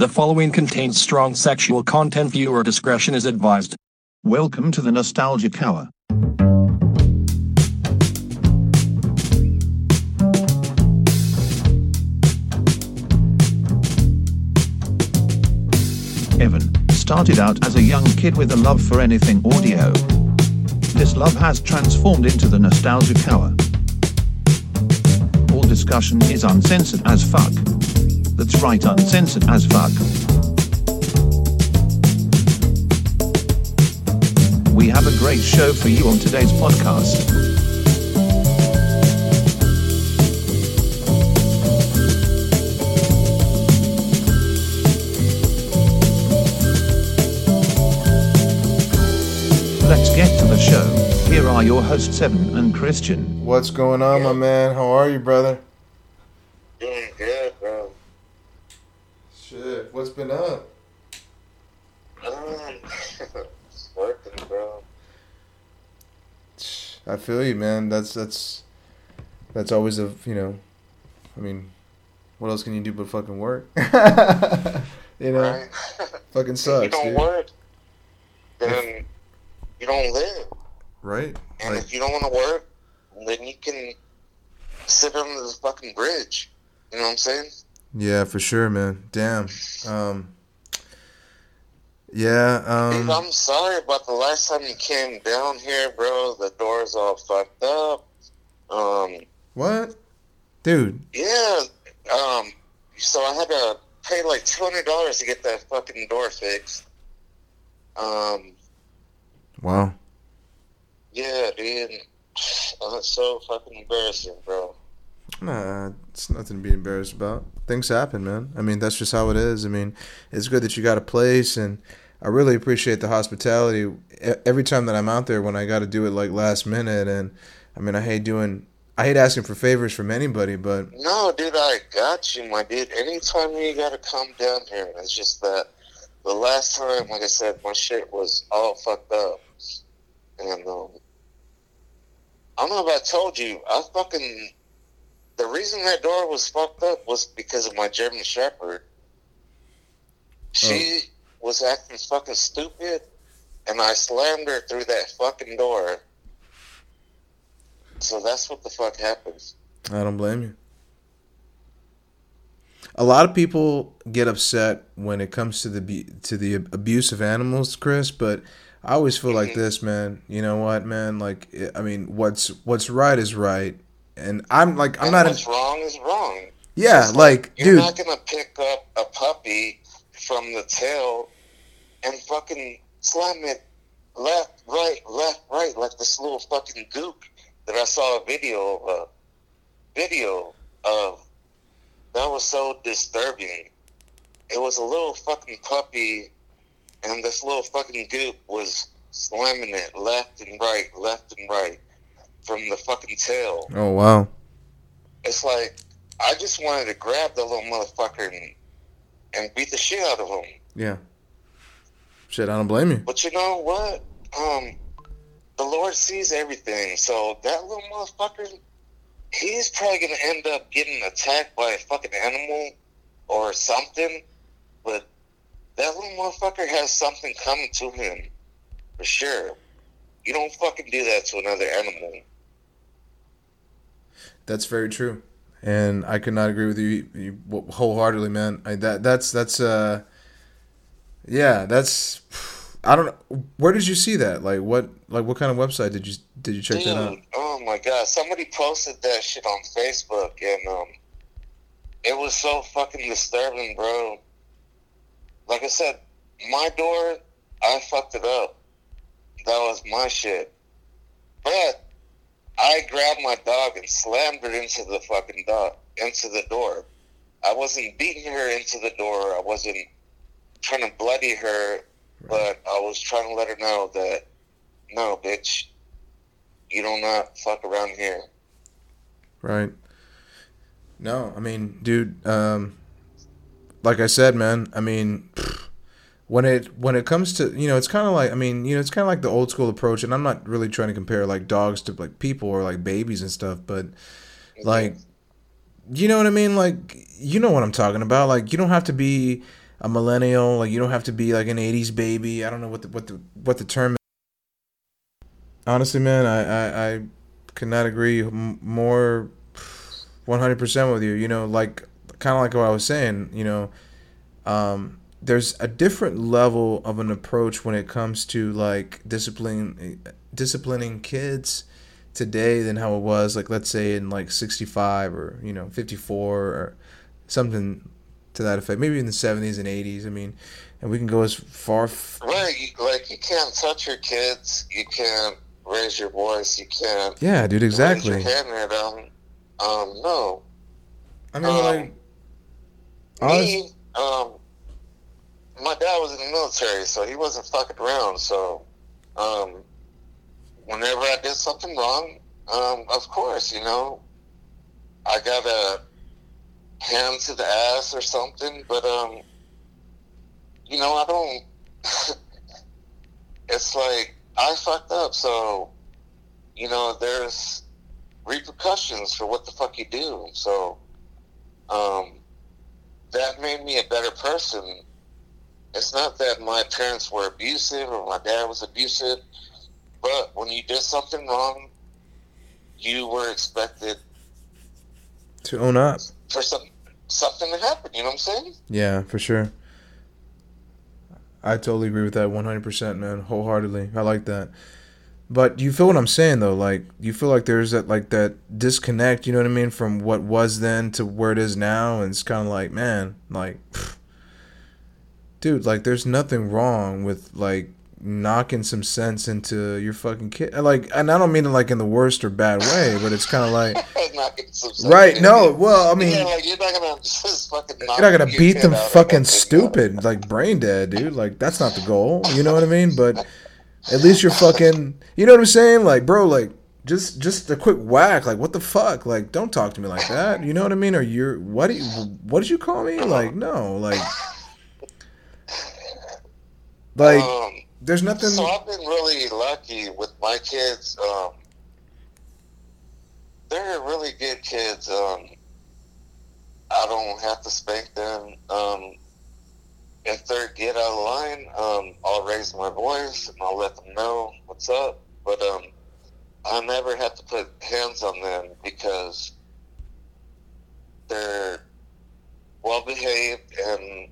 The following contains strong sexual content. Viewer discretion is advised. Welcome to the Nostalgic Hour. Evan started out as a young kid with a love for anything audio. This love has transformed into the Nostalgic Hour. All discussion is uncensored as fuck. That's right, uncensored as fuck. We have a great show for you on today's podcast. Let's get to the show. Here are your hosts, Evan and Christian. What's going on, my man? How are you, brother? Doing good, bro. Shit, what's been up? Um, working, bro. I feel you, man. That's that's that's always a you know, I mean, what else can you do but fucking work? you know, Right? fucking you don't dude. work, then you don't live. Right? And Like, if you don't want to work, then you can sit under this fucking bridge. You know what I'm saying? Yeah, for sure, man. Damn. Um. Yeah. Um. I'm sorry about the last time you came down here, bro. The door's all fucked up. Um, What? Dude. yeah. Um, so I had to pay like two hundred dollars to get that fucking door fixed. Um, Wow. Yeah, dude. It's so fucking embarrassing, bro. Nah, it's nothing to be embarrassed about. Things happen, man. I mean, that's just how it is. I mean, it's good that you got a place, and I really appreciate the hospitality. Every time that I'm out there, when I got to do it like last minute, and I mean, I hate doing, I hate asking for favors from anybody, but No, dude, I got you, my dude. Anytime you gotta come down here, it's just that the last time, like I said, my shit was all fucked up. And, um, I don't know if I told you, I fucking, the reason that door was fucked up was because of my German Shepherd. She oh. was acting fucking stupid, and I slammed her through that fucking door. So that's what the fuck happens. I don't blame you. A lot of people get upset when it comes to the to the abuse of animals, Chris. But I always feel like mm-hmm. this, man. You know what, man? Like, I mean, what's what's right is right, and I'm like, I'm and not. what's An, wrong is wrong. yeah, It's like, you're dude. not gonna pick up a puppy from the tail and fucking slam it left, right, left, right like this little fucking gook that I saw a video of. Uh, video of that was so disturbing. It was a little fucking puppy, and this little fucking goop was slamming it left and right, left and right from the fucking tail Oh wow. it's like I just wanted to grab the little motherfucker and, and beat the shit out of him. Yeah. Shit, I don't blame you. But you know what? Um, the Lord sees everything. So that little motherfucker, he's probably gonna end up getting attacked by a fucking animal or something. But that little motherfucker has something coming to him for sure. You don't fucking do that to another animal. That's very true, and I could not agree with you, you wholeheartedly, man. I, that that's that's uh, yeah, that's. I don't know. Where did you see that? Like what? Like what kind of website did you did you check Dude, that out? oh my god! Somebody posted that shit on Facebook, and um, it was so fucking disturbing, bro. Like I said, my door, I fucked it up. That was my shit. But I grabbed my dog and slammed her into the fucking dog into the door. I wasn't beating her into the door. I wasn't trying to bloody her, but I was trying to let her know that no, bitch, you do not fuck around here. Right. No, I mean, dude. Um, like I said, man. I mean, when it when it comes to you know, it's kind of like I mean, you know, it's kind of like the old school approach, and I'm not really trying to compare like dogs to like people or like babies and stuff, but like, you know what I mean? Like, you know what I'm talking about? Like, you don't have to be a millennial. Like you don't have to be like an '80s baby. I don't know what the what the what the term. Is. Honestly, man, I I, I cannot agree more, one hundred percent with you. You know, like kind of like what I was saying. You know, um, there's a different level of an approach when it comes to like disciplining disciplining kids today than how it was like let's say in like 65 or you know 54 or something to that effect. Maybe in the 70s and 80s i mean and we can go as far f- right like you can't touch your kids. You can't raise your voice. You can't yeah dude exactly raise your hand at them um no. I mean um, like me um my dad was in the military so he wasn't fucking around so um whenever I did something wrong, um, of course, you know, I got a hand to the ass or something, but um, you know, I don't. it's like I fucked up, so you know, there's repercussions for what the fuck you do. So, um, that made me a better person. It's not that my parents were abusive or my dad was abusive but when you did something wrong, you were expected to own up for some something to happen. You know what I'm saying? Yeah, for sure. I totally agree with that 100%, man. Wholeheartedly. I like that. But you feel what I'm saying though, like you feel like there's that like that disconnect, you know what I mean, from what was then to where it is now, and it's kind of like, man, like, pff, dude, like there's nothing wrong with like knocking some sense into your fucking kid. Like, and I don't mean it like in the worst or bad way, but it's kind of like, right? No, well, I mean, yeah, like you're not gonna just fucking. You're not gonna beat them fucking stupid, like brain dead, dude. Like that's not the goal. You know what I mean? But at least you're fucking. You know what I'm saying? Like, bro, like. Just, just a quick whack. Like, what the fuck? Like, don't talk to me like that. You know what I mean? Or you're, what? Do you, what did you call me? Like, no, like, like, um, there's nothing. So I've been really lucky with my kids. Um, they're really good kids. Um, I don't have to spank them. Um, if they get out of line, um, I'll raise my voice and I'll let them know what's up. But um, I never have to put hands on them because they're well behaved and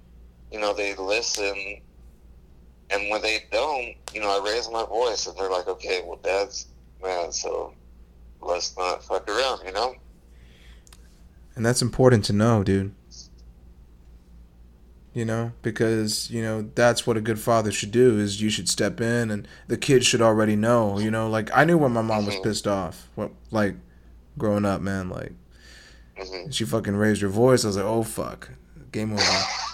you know they listen and when they don't, you know, I raise my voice, and they're like, "Okay, well, Dad's mad, so let's not fuck around," you know. And that's important to know, dude. You know, because you know that's what a good father should do. Is you should step in, and the kids should already know. You know, like I knew when my mom was mm-hmm. pissed off. What, like, growing up, man, like mm-hmm. she fucking raised her voice. I was like, oh fuck, game over.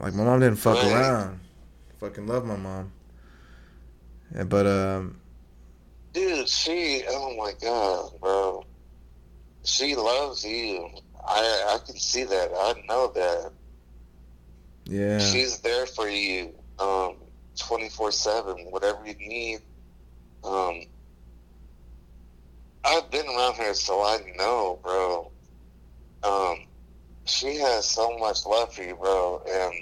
Like my mom didn't fuck right. around. Fucking love my mom. Yeah, but um. Dude, she. Oh my god, bro. She loves you. I I can see that. I know that. Yeah. She's there for you, um, twenty four seven. Whatever you need. Um. I've been around her, so I know, bro. Um, she has so much love for you, bro, and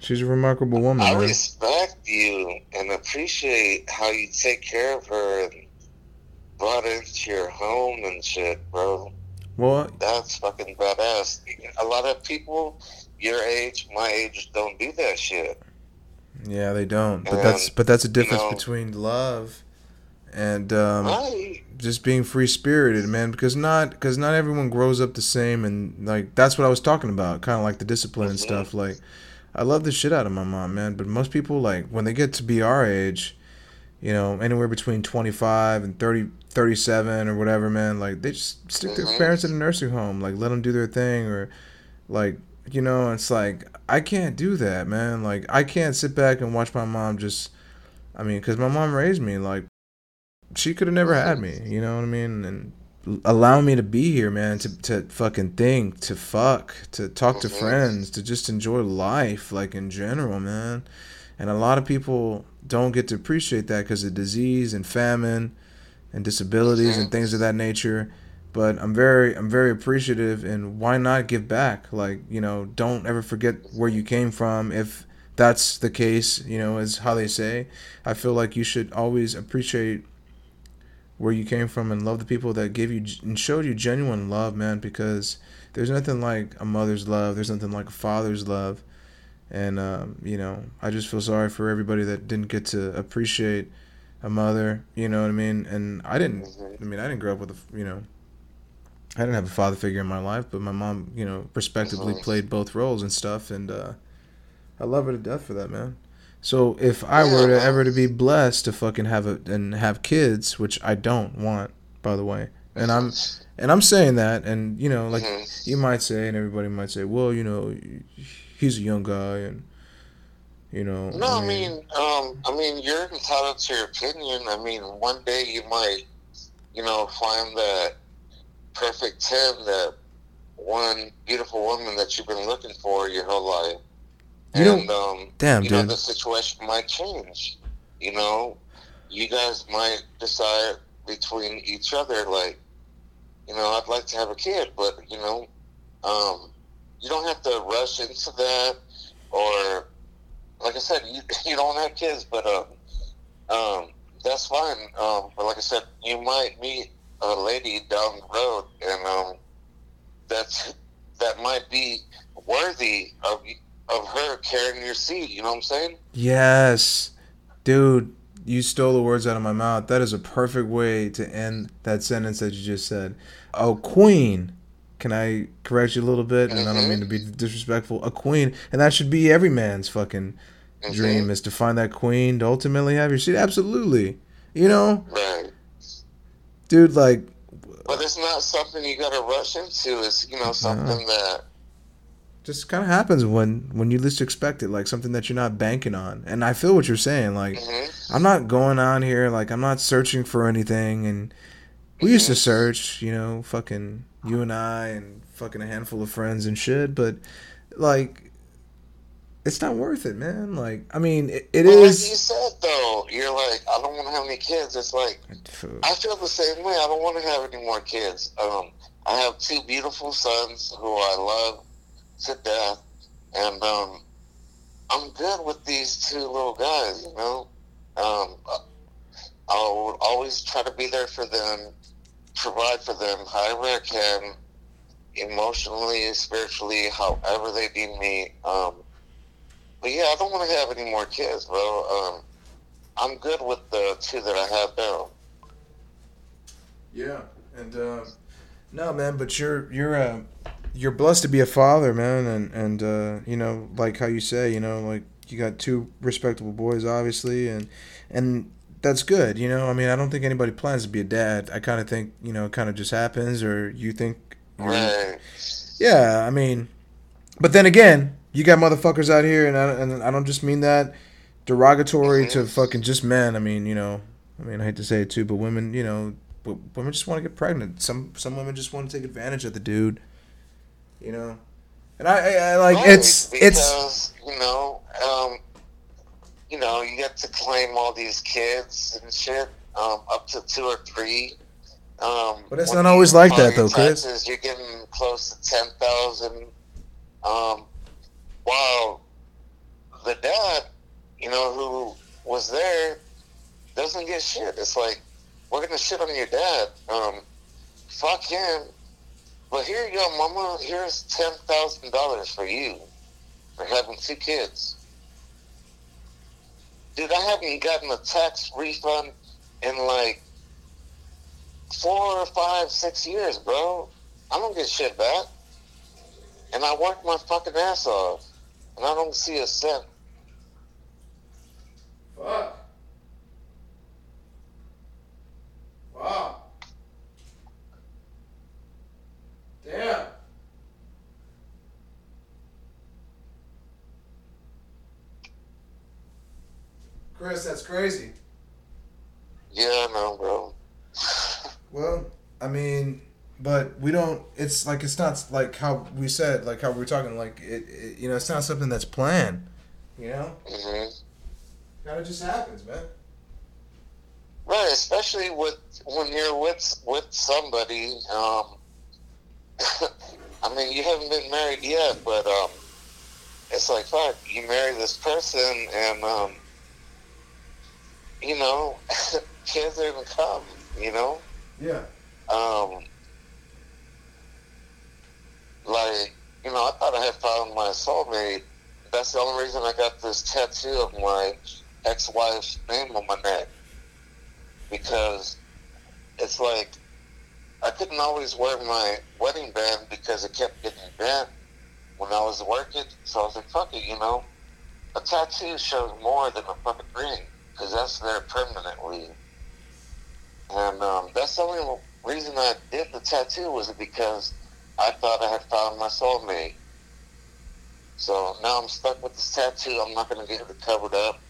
She's a remarkable woman. I man. respect you and appreciate how you take care of her and brought her into your home and shit, bro. Well, that's fucking badass. A lot of people your age, my age, don't do that shit. Yeah, they don't. But and, that's but that's a difference you know, between love and um, right. just being free spirited, man. Because not because not everyone grows up the same, and like that's what I was talking about, kind of like the discipline mm-hmm. and stuff, like I love the shit out of my mom, man. But most people, like, when they get to be our age, you know, anywhere between 25 and 30, 37 or whatever, man, like, they just stick their mm-hmm. parents in a nursing home, like, let them do their thing, or, like, you know, it's like, I can't do that, man. Like, I can't sit back and watch my mom just, I mean, because my mom raised me, like, she could have never had me, you know what I mean? And allow me to be here, man, to, to fucking think, to fuck, to talk to mhm. friends, to just enjoy life, like in general, man. And a lot of people don't get to appreciate that because of disease and famine and disabilities and mhm. things of that nature. but I'm very I'm very appreciative and why not give back? Like, you know, don't ever forget where you came from if that's the case, you know, as how they say. I feel like you should always appreciate where you came from and love the people that gave you and showed you genuine love, man, because there's nothing like a mother's love, there's nothing like a father's love. And um, you know, I just feel sorry for everybody that didn't get to appreciate a mother, you know what I mean? And I didn't I mean, I didn't grow up with a, you know, I didn't have a father figure in my life, but my mom, you know, prospectively played both roles and stuff and uh I love her to death for that, man. So if I were to ever to be blessed to fucking have a and have kids, which I don't want, by the way, and I'm and I'm saying that, and you know, like Mhm. you might say, and everybody might say, well, you know, he's a young guy, and you know, No, I mean, um, I mean, you're entitled to your opinion. I mean, one day you might, you know, find that perfect ten, that one beautiful woman that you've been looking for your whole life. You know- and, um, damn, you know, the situation might change. You know, you guys might decide between each other, like, you know, I'd like to have a kid, but you know, um, you don't have to rush into that, or like I said, you you don't have kids, but um, um, that's fine. Um, but like I said, you might meet a lady down the road, and um, that's that might be worthy of of her carrying your seed. You know what I'm saying? Yes, dude, you stole the words out of my mouth. That is a perfect way to end that sentence that you just said. Oh, queen. Can I correct you a little bit? And I don't mean to be disrespectful. A queen, and that should be every man's fucking Mhm. dream is to find that queen to ultimately have your seat. Absolutely, you know, Right. dude. Like, But it's not something you got to rush into. It's you know something that just kind of happens when when you least expect it. Like something that you're not banking on. And I feel what you're saying. Like, mhm. I'm not going on here like I'm not searching for anything and we used to search, you know, fucking you and I and fucking a handful of friends and shit, but like it's not worth it, man. Like I mean, it, it Well, like you said though, you're like, I don't want to have any kids. It's like I feel the same way. I don't want to have any more kids. Um, I have two beautiful sons who I love to death, and um, I'm good with these two little guys. You know, um, I will always try to be there for them, provide for them however I can, emotionally, spiritually, however they need me. Um, but yeah, I don't want to have any more kids, bro. Um, I'm good with the two that I have now. Yeah, and uh, no, man, but you're you're uh, you're blessed to be a father, man, and and uh, you know, like how you say, you know, like you got two respectable boys, obviously, and and that's good. You know, I mean, I don't think anybody plans to be a dad. I kind of think you know, it kind of just happens, or you think, Right. yeah, I mean, but then again, you got motherfuckers out here, and I, and I don't just mean that derogatory to fucking just men. I mean, you know, I mean, I hate to say it too, but women, you know, women just want to get pregnant. Some some women just want to take advantage of the dude, you know. And I, I, I like Right, it's it's you know, um, you know, you get to claim all these kids and shit, um, up to two or three. Um, But it's not always like that, though, Chris. Taxes, you're getting close to ten thousand. Um, while the dad, you know, who was there, doesn't get shit. It's like we're gonna shit on your dad. Um, fuck him. But here you go, mama. Here's ten thousand dollars for you for having two kids. Dude, I haven't gotten a tax refund in like four or five, six years, bro. I don't get shit back. And I work my fucking ass off. And I don't see a cent. fuck. Wow. Damn. Chris, that's crazy. Yeah, I know, bro. Well, I mean, but we don't. It's like it's not like how we said, like how we were talking. Like it, it you know, it's not something that's planned. You know, hmm kind of just happens, man. Right, especially with when you're with with somebody. Um, I mean, you haven't been married yet, but um, it's like fuck. You marry this person, and um, you know, kids are gonna come. You know. Yeah. Um, like, you know, I thought I had found my soulmate. That's the only reason I got this tattoo of my ex-wife's name on my neck. Because it's like, I couldn't always wear my wedding band because it kept getting bent when I was working. So I was like, fuck it, you know. A tattoo shows more than a fucking ring because that's there permanently. And um, that's the only reason I did the tattoo was because I thought I had found my soulmate. So now I'm stuck with this tattoo. I'm not going to get it covered up.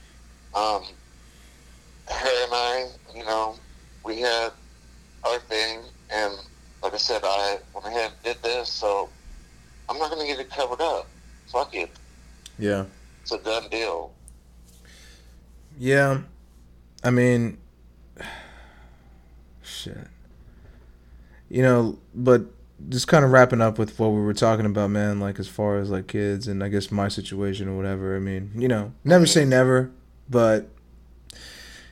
Um, her and I, you know, we had our thing, and like I said, I went ahead and did this, so I'm not going to get it covered up. Fuck it. Yeah. It's a done deal. Yeah. I mean, shit. You know, but just kind of wrapping up with what we were talking about, man, like as far as like kids and I guess my situation or whatever. I mean, you know, never say never, but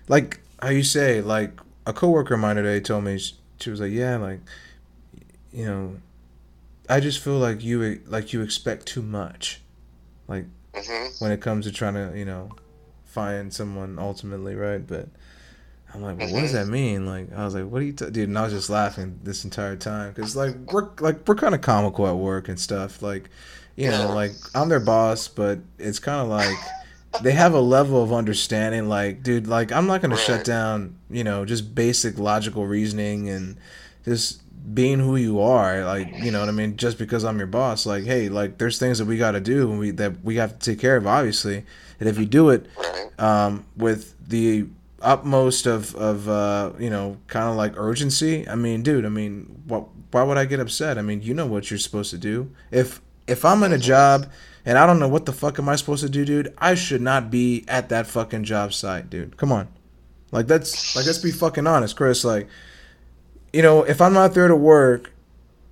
like how you say, like a coworker of mine today told me she, was like, yeah, like you know, I just feel like you like you expect too much, like Mm-hmm. when it comes to trying to you know find someone ultimately, right? But I'm like, well, what does that mean? Like, I was like, what are you, t-? dude? And I was just laughing this entire time because like we're like we're kind of comical at work and stuff. Like, you know, like I'm their boss, but it's kind of like they have a level of understanding. Like, dude, like I'm not gonna shut down, you know, just basic logical reasoning and just being who you are like you know what i mean just because i'm your boss like hey like there's things that we got to do and we that we have to take care of obviously and if you do it um, with the utmost of of uh, you know kind of like urgency. I mean, dude, I mean, what? Why would I get upset? I mean, you know what you're supposed to do. If if I'm in a job and I don't know what the fuck am I supposed to do, dude, I should not be at that fucking job site, dude. Come on, like that's like let's be fucking honest, Chris. Like, you know, if I'm not there to work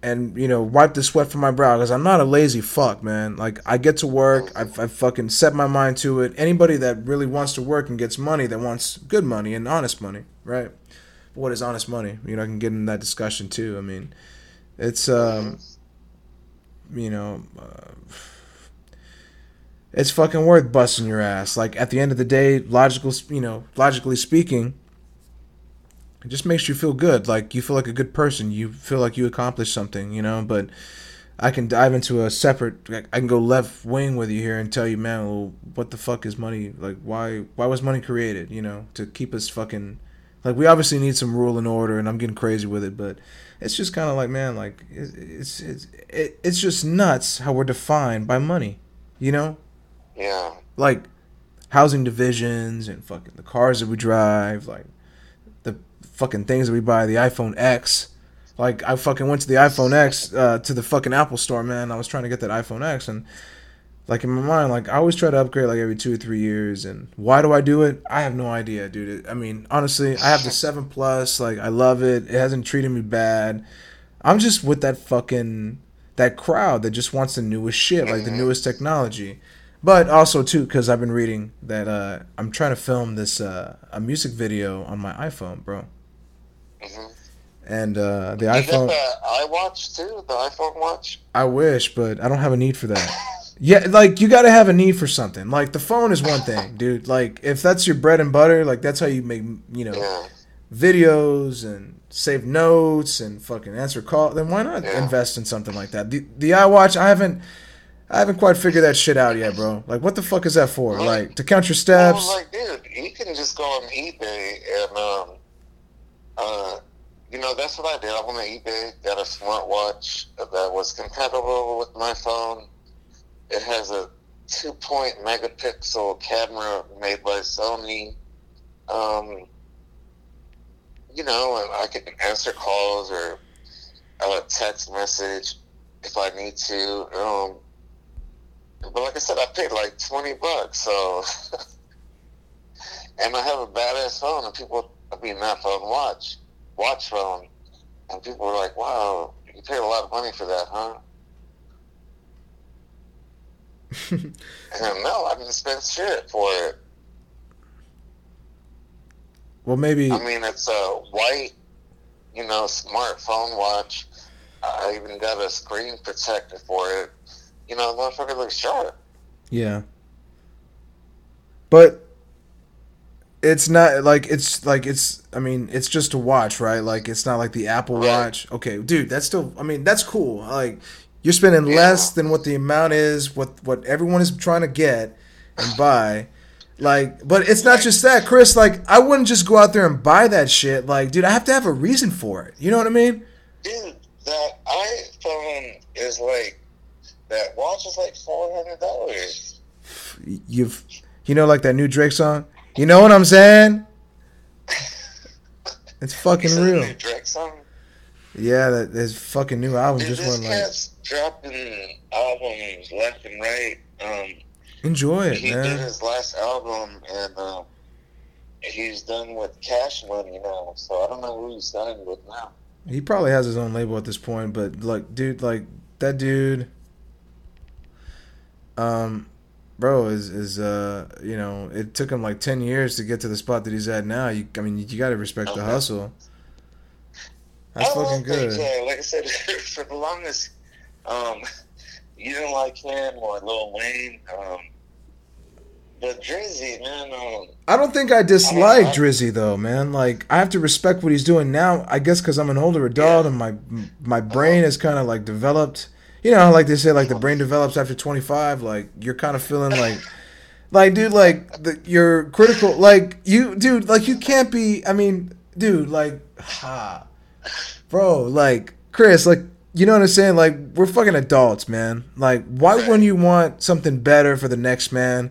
and you know wipe the sweat from my brow because I'm not a lazy fuck, man. Like I get to work, I've, I've fucking set my mind to it. Anybody that really wants to work and gets money, that wants good money and honest money, right? But what is honest money? You know, I can get in that discussion too. I mean, it's um, you know, uh, it's fucking worth busting your ass. Like at the end of the day, logical, you know, logically speaking, it just makes you feel good. Like you feel like a good person. You feel like you accomplished something, you know. But I can dive into a separate. I can go left wing with you here and tell you, man, well, what the fuck is money? Like, why? Why was money created? You know, to keep us fucking. Like we obviously need some rule and order, and I'm getting crazy with it, but it's just kind of like, man, like it's it's it's, it's just nuts how we're defined by money, you know Yeah. like housing divisions and fucking the cars that we drive, like the fucking things that we buy, the iPhone X. Like I fucking went to the iPhone X uh, to the fucking Apple store, man. I was trying to get that iPhone X, and like in my mind, like I always try to upgrade like every two or three years. And why do I do it? I have no idea, dude. I mean, honestly, I have the seven plus. Like I love it. It hasn't treated me bad. I'm just with that fucking that crowd that just wants the newest shit, like the newest technology. But also too, because I've been reading that uh, I'm trying to film this uh, a music video on my iPhone, bro. hmm And uh, the You iPhone, got the iWatch too, the iPhone watch. I wish, but I don't have a need for that. Yeah, like you got to have a need for something. Like the phone is one thing, dude. Like if that's your bread and butter, like that's how you make, you know, Yeah. videos and save notes and fucking answer call. Then why not Yeah. invest in something like that? The the iWatch, I haven't. I haven't quite figured that shit out yet, bro. Like, what the fuck is that for? Like, to count your steps? Like, dude, you can just go on eBay and, um, uh, you know, that's what I did. I went on eBay, got a smartwatch that was compatible with my phone. It has a two-point megapixel camera made by Sony. Um, you know, and I can answer calls or uh, text message if I need to. Um, but like I said, I paid like twenty bucks, so and I have a badass phone, and people I mean, not phone, watch, watch phone, and people were like, "Wow, you paid a lot of money for that, huh?" and no, I didn't spend shit for it. well, maybe. I mean, it's a white, you know, smartphone watch. I even got a screen protector for it. You know, the motherfucker looks sharp. Yeah. But it's not like it's like it's I mean, it's just a watch, right? Like it's not like the Apple Right. Watch. Okay, dude, that's still I mean, that's cool. Like you're spending Yeah. less than what the amount is, what what everyone is trying to get and buy. Like, but it's not just that, Chris. Like, I wouldn't just go out there and buy that shit. Like, dude, I have to have a reason for it. You know what I mean? Dude, that iPhone is like, that watch is like $400. You've, you know, like that new Drake song. You know what I'm saying? It's fucking Is that a real. new Drake song? Yeah, that his fucking new album Dude, just went like dropping albums left and right. Um, enjoy it, he did his last album, and um, he's done with Cash Money now. So I don't know who he's signed with now. He probably has his own label at this point, but like, dude, like that dude, um, bro, is is uh, you know, it took him like ten years to get to the spot that he's at now. You, I mean, you got to respect the hustle. That's fucking good. J. Like I said, for the longest, um, you didn't like him or Lil Wayne. Um, but Drizzy, man, um, I don't think I dislike I- Drizzy though, man. Like I have to respect what he's doing now. I guess because I'm an older adult Yeah. and my my brain is kind of like developed. You know, like they say, like the brain develops after 25. Like you're kind of feeling like, like dude, like the, you're critical. Like you, dude, like you can't be. I mean, dude, like, ha, bro, like Chris, like you know what I'm saying? Like we're fucking adults, man. Like why wouldn't you want something better for the next man?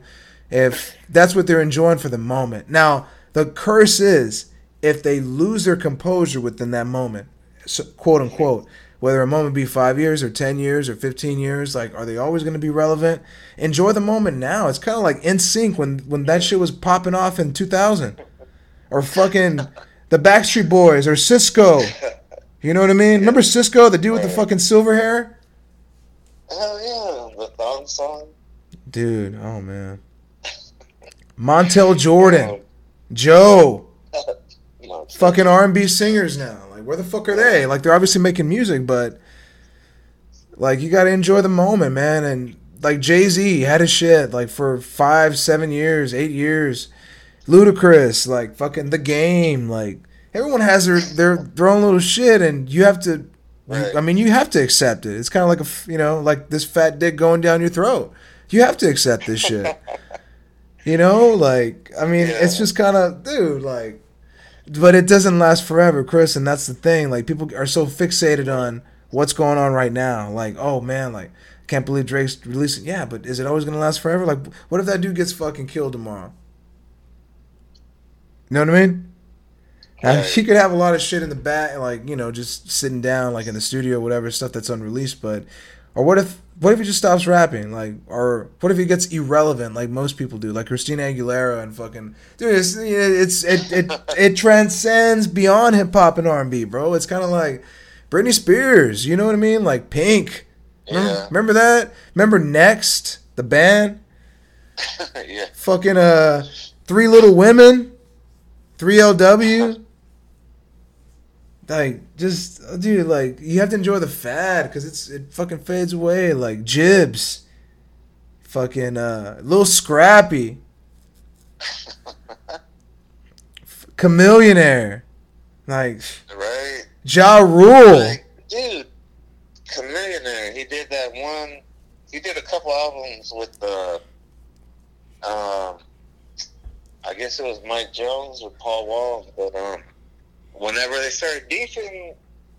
if that's what they're enjoying for the moment. Now, the curse is if they lose their composure within that moment, so, quote unquote, whether a moment be five years or 10 years or 15 years, like, are they always going to be relevant? Enjoy the moment now. It's kind of like NSYNC when, when that shit was popping off in 2000 or fucking the Backstreet Boys or Sisqó. You know what I mean? Remember Sisqó, the dude with the fucking silver hair? hell yeah, the thong song. Dude, oh man. Montell Jordan, Joe, fucking R and B singers now. Like, where the fuck are they? Like, they're obviously making music, but like, you gotta enjoy the moment, man. And like, Jay Z had his shit like for five, seven years, eight years. Ludacris, like fucking the game, like everyone has their their their own little shit, and you have to. Right. I mean, you have to accept it. It's kind of like a, you know, like this fat dick going down your throat. You have to accept this shit. You know, like I mean, it's just kind of, dude, like, but it doesn't last forever, Chris, and that's the thing. Like, people are so fixated on what's going on right now. Like, oh man, like, can't believe Drake's releasing. Yeah, but is it always gonna last forever? Like, what if that dude gets fucking killed tomorrow? You know what I mean? Right. he could have a lot of shit in the back, like you know, just sitting down, like in the studio, whatever stuff that's unreleased. But, or what if, what if he just stops rapping, like, or what if he gets irrelevant, like most people do, like Christina Aguilera and fucking, dude, it's it's it it, it transcends beyond hip hop and R and B, bro. It's kind of like Britney Spears, you know what I mean? Like Pink. Remember, Yeah. remember that? Remember Next, the band? yeah. Fucking uh, Three Little Women, Three LW. Like, just dude, like you have to enjoy the fad because it's it fucking fades away. Like Jibbs, fucking uh, little Scrappy, F- Chamillionaire, like Right? Ja Rule. Like, dude, Chamillionaire, he did that one, he did a couple albums with, uh, um, I guess it was Mike Jones with Paul Wall, but, um, whenever they started beefing,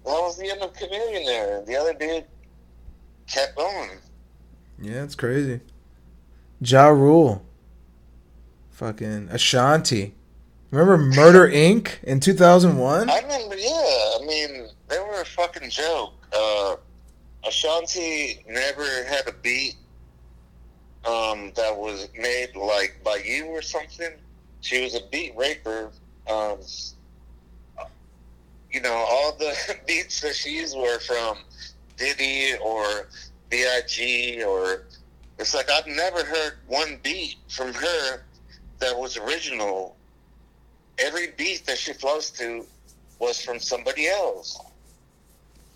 that was the end of Chamillionaire. The other dude kept going. Yeah, it's crazy. Ja Rule. Fucking Ashanti. Remember Murder Inc. in 2001? I remember, yeah, I mean, they were a fucking joke. Uh, Ashanti never had a beat um, that was made like by you or something. She was a beat raper. Um, you know, all the beats that she's were from Diddy or B.I.G. or it's like I've never heard one beat from her that was original. Every beat that she flows to was from somebody else.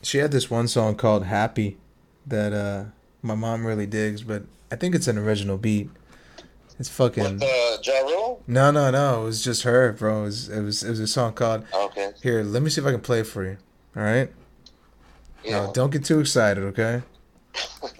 She had this one song called "Happy" that uh, my mom really digs, but I think it's an original beat. It's fucking With uh, Ja Rule? no, no, no. It was just her, bro. It was it was, it was a song called Okay. "Here." Let me see if I can play it for you. All right. Yeah. No, don't get too excited, okay?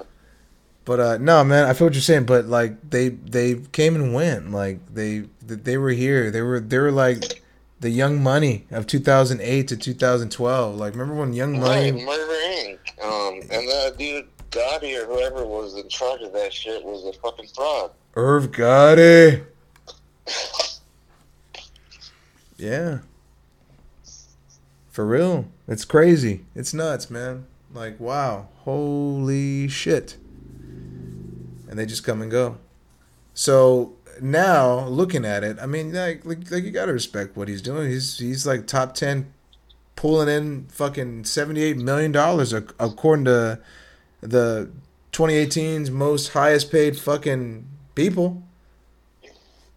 But uh no, man, I feel what you're saying. But like they they came and went. Like they they were here. They were they were like the Young Money of 2008 to 2012. Like remember when Young Right, Money? Murder Inc. Um, and that dude Gotti or whoever was in charge of that shit was a fucking fraud. Irv Gotti. Yeah. For real. It's crazy. It's nuts, man. Like, wow. Holy shit. And they just come and go. So now, looking at it, I mean, like, like, like you gotta respect what he's doing. He's he's like top ten, pulling in fucking seventy eight million dollars according to the 2018's most highest paid fucking people.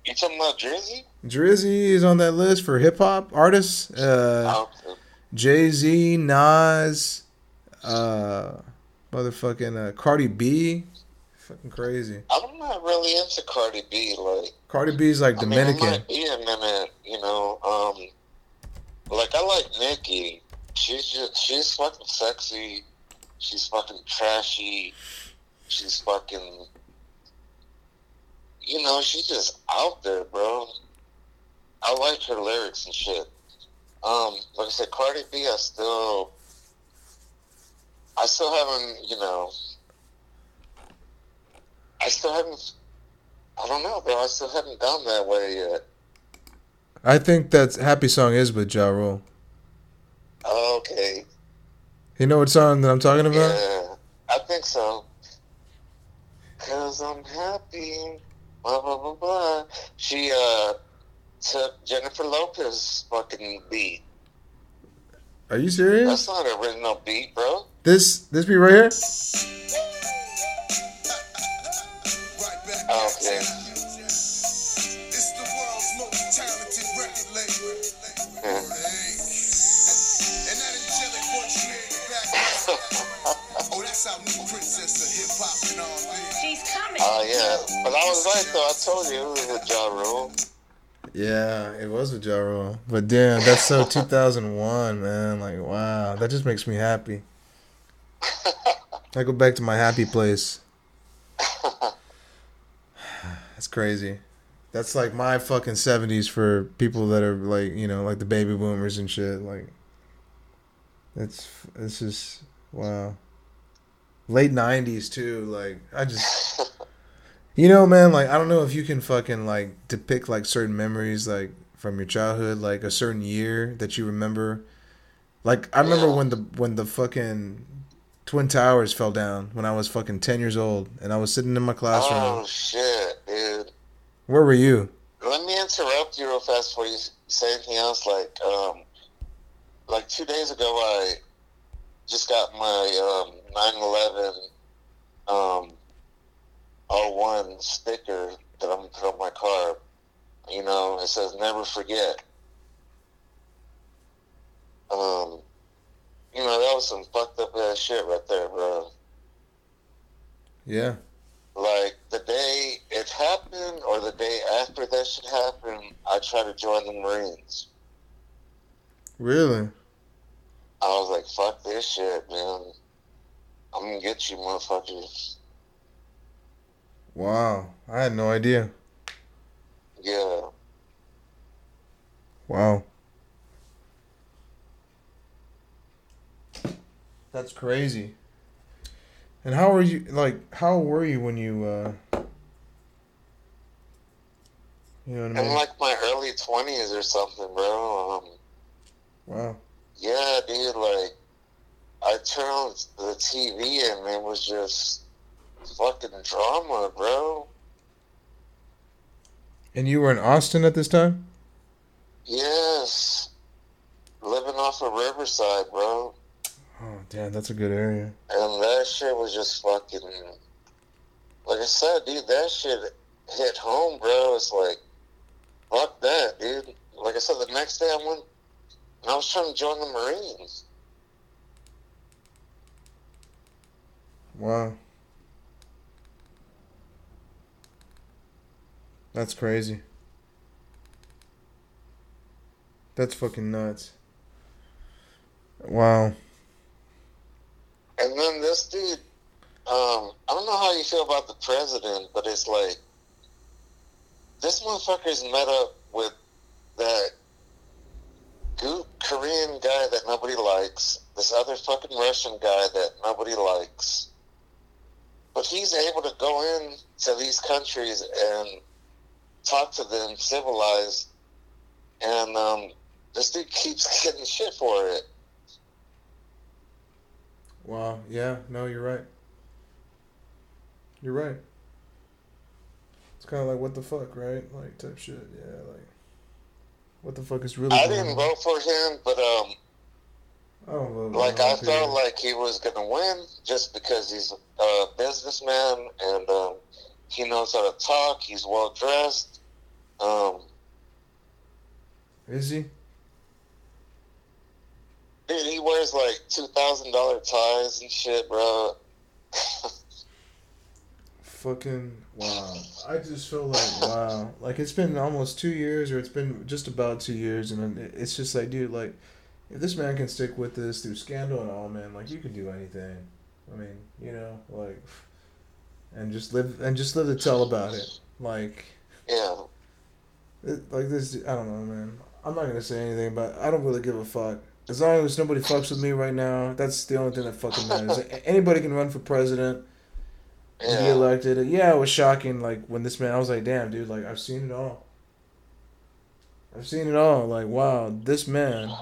You talking about Drizzy? Drizzy is on that list for hip hop artists. Uh, Oh, Jay Z, Nas, uh, motherfucking uh, Cardi B. Fucking crazy. I'm not really into Cardi B. Like, Cardi B's like I mean, Dominican. might be a minute, you know. Um, like I like Nicki. She's just she's fucking sexy. She's fucking trashy. She's fucking. You know, she's just out there, bro. I like her lyrics and shit. Um, like I said, Cardi B, I still, I still haven't, you know, I still haven't. I don't know, bro. I still haven't gone that way yet. I think that happy song is with Ja Rule. Okay. You know what song that I'm talking about? Yeah, I think so. Cause I'm happy. Blah blah blah blah. She uh took Jennifer Lopez fucking beat. Are you serious? That's not an original beat, bro. This this beat right here? Okay. It's the world's most talented record label. Yeah. And that angelic voice you hear in the background. Oh, that's our new princess of hip hop and R&B. Oh yeah, but I was right though. I told you it was with Ja Rule. Yeah, it was with Ja Rule. But damn, that's so 2001, man. Like, wow, that just makes me happy. I go back to my happy place. That's crazy. That's like my fucking 70s for people that are like, you know, like the baby boomers and shit. Like, it's it's just wow. Late 90s too. Like, I just. You know, man, like I don't know if you can fucking like depict like certain memories like from your childhood, like a certain year that you remember. Like I remember Yeah. when the when the fucking Twin Towers fell down when I was fucking 10 years old and I was sitting in my classroom. Oh shit, dude. Where were you? Let me interrupt you real fast before you say anything else. Like, um, like two days ago, I just got my um, 9/11 um, 01 sticker that I'm gonna put on my car. You know, it says "Never Forget." Um, you know, that was some fucked up ass shit right there, bro. Yeah. like the day it happened or the day after that shit happened, I tried to join the Marines. Really? I was like, fuck this shit, man. I'm gonna get you motherfuckers. Wow. I had no idea. Yeah. Wow. That's crazy. And how were you like how were you when you uh You know what I mean? In like my early 20s or something, bro. Um, wow. yeah, dude, like, I turned on the TV and it was just fucking drama, bro. And you were in Austin at this time? Yes. Living off of Riverside, bro. Oh damn, that's a good area. And that shit was just fucking. Like I said, dude, that shit hit home, bro. It's like, fuck that, dude. Like I said, the next day I went, and I was trying to join the Marines. Wow. That's crazy. That's fucking nuts. Wow. And then this dude, um, I don't know how you feel about the president, but it's like, this motherfucker's met up with that goop Korean guy that nobody likes, this other fucking Russian guy that nobody likes. But he's able to go in to these countries and talk to them civilized, and um, this dude keeps getting shit for it. Wow. Yeah. No, you're right. You're right. It's kind of like what the fuck, right? Like type shit. Yeah. Like what the fuck is really? I didn't on? vote for him, but um, I don't vote. like I period. felt like he was gonna win just because he's a businessman and um, he knows how to talk. He's well dressed. Um, Is he? dude, he wears like two thousand dollar ties and shit, bro. Fucking wow. I just feel like wow. Like it's been almost two years, or it's been just about two years, and it's just like, dude, like if this man can stick with this through scandal and all, man, like you can do anything. I mean, you know, like, and just live and just live to tell about it. Like, yeah, it, like this. I don't know, man. I'm not gonna say anything, but I don't really give a fuck. As long as nobody fucks with me right now, that's the only thing that fucking matters. Anybody can run for president and be yeah. elected. Uh, yeah, it was shocking. Like when this man, I was like, damn, dude. Like I've seen it all. I've seen it all. Like wow, this man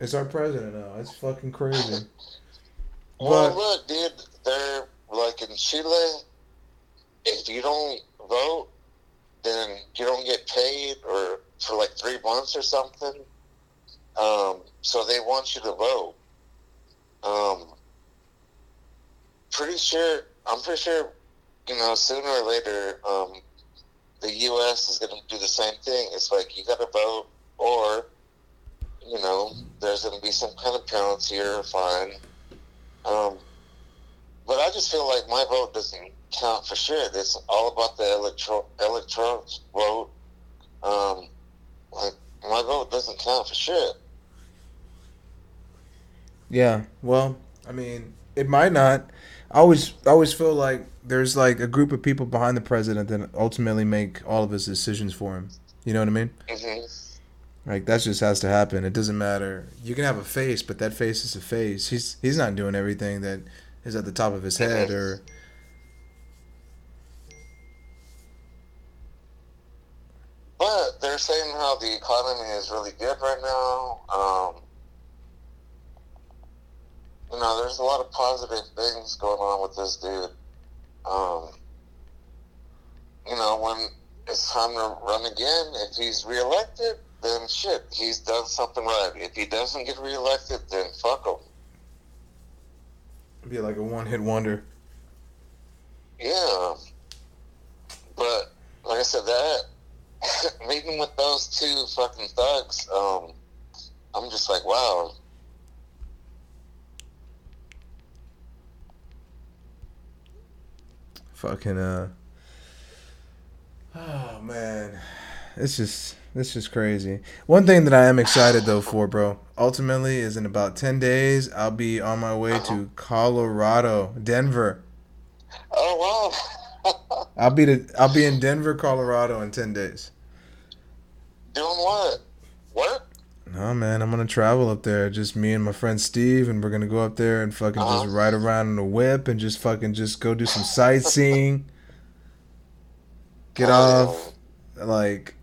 is our president now. It's fucking crazy. Well, But look, dude, they're like in Chile. If you don't vote, then you don't get paid, or for like three months or something. Um, so they want you to vote. Um, pretty sure, I'm pretty sure, you know, sooner or later, um, the U.S. is going to do the same thing. It's like you got to vote, or you know, there's going to be some kind of penalty or fine. Um, but I just feel like my vote doesn't count for sure. It's all about the electro electoral vote. Um, like my vote doesn't count for shit. yeah, well, I mean, it might not. I always, I always feel like there's like a group of people behind the president that ultimately make all of his decisions for him. You know what I mean? Mm-hmm. Like that just has to happen. It doesn't matter. You can have a face, but that face is a face. He's he's not doing everything that is at the top of his head or But they're saying how the economy is really good right now. Um, you know, there's a lot of positive things going on with this dude. Um, you know, when it's time to run again, if he's reelected, then shit, he's done something right. If he doesn't get reelected, then fuck him. be like a one hit wonder. Yeah. But like I said, that meeting with those two fucking thugs, um, I'm just like, wow. Fucking uh Oh man. It's just it's just crazy. One thing that I am excited though for, bro, ultimately is in about 10 days I'll be on my way to Colorado, Denver. Oh wow. I'll be to, I'll be in Denver, Colorado in 10 days. Doing what? Work? No man, I'm gonna travel up there. Just me and my friend Steve, and we're gonna go up there and fucking Uh-huh. just ride around in a whip and just fucking just go do some sightseeing. Get off like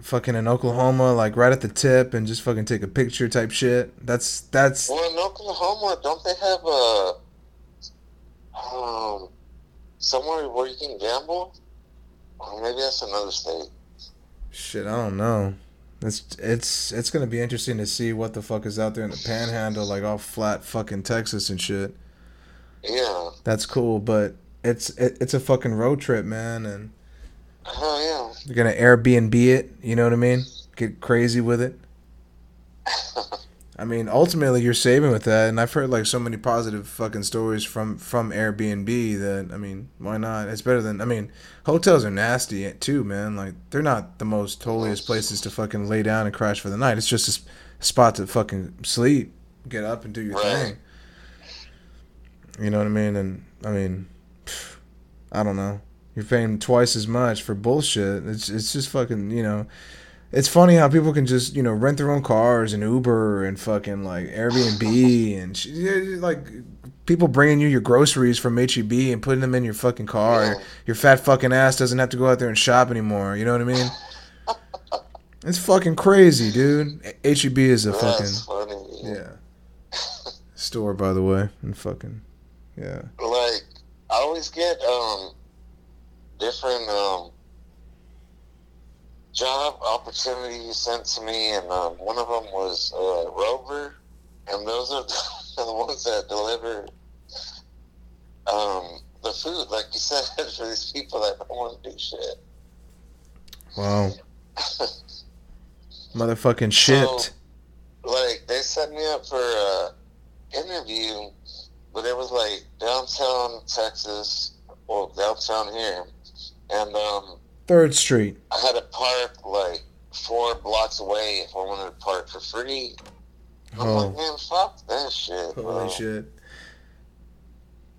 fucking in Oklahoma, like right at the tip, and just fucking take a picture type shit. That's that's Well, in Oklahoma, don't they have a um somewhere where you can gamble? Or maybe that's another state. Shit. I don't know. It's it's it's gonna be interesting to see what the fuck is out there in the Panhandle, like all flat fucking Texas and shit. Yeah. That's cool, but it's it, it's a fucking road trip, man, and Hell yeah. you're gonna Airbnb it. You know what I mean? Get crazy with it. I mean, ultimately, you're saving with that, and I've heard like so many positive fucking stories from from Airbnb that I mean, why not? It's better than I mean, hotels are nasty too, man. Like they're not the most holiest places to fucking lay down and crash for the night. It's just a spot to fucking sleep, get up and do your Right. thing. You know what I mean? And I mean, I don't know. You're paying twice as much for bullshit. It's it's just fucking you know. It's funny how people can just you know rent their own cars and Uber and fucking like Airbnb and sh- like people bringing you your groceries from HEB and putting them in your fucking car. Yeah. Your fat fucking ass doesn't have to go out there and shop anymore. You know what I mean? It's fucking crazy, dude. HEB is a fucking funny. yeah store, by the way, and fucking yeah. Like, I always get um different um job opportunities sent to me, and um, one of them was uh, Rover, and those are the ones that deliver um the food, like you said, for these people that don't want to do shit. Wow. Motherfucking shipped. like they set me up for an interview, but it was like downtown Texas, well downtown here, and um, Third Street. I had to park like four blocks away if I wanted to park for free. I'm Oh. like, man, fuck that shit, bro. Holy shit.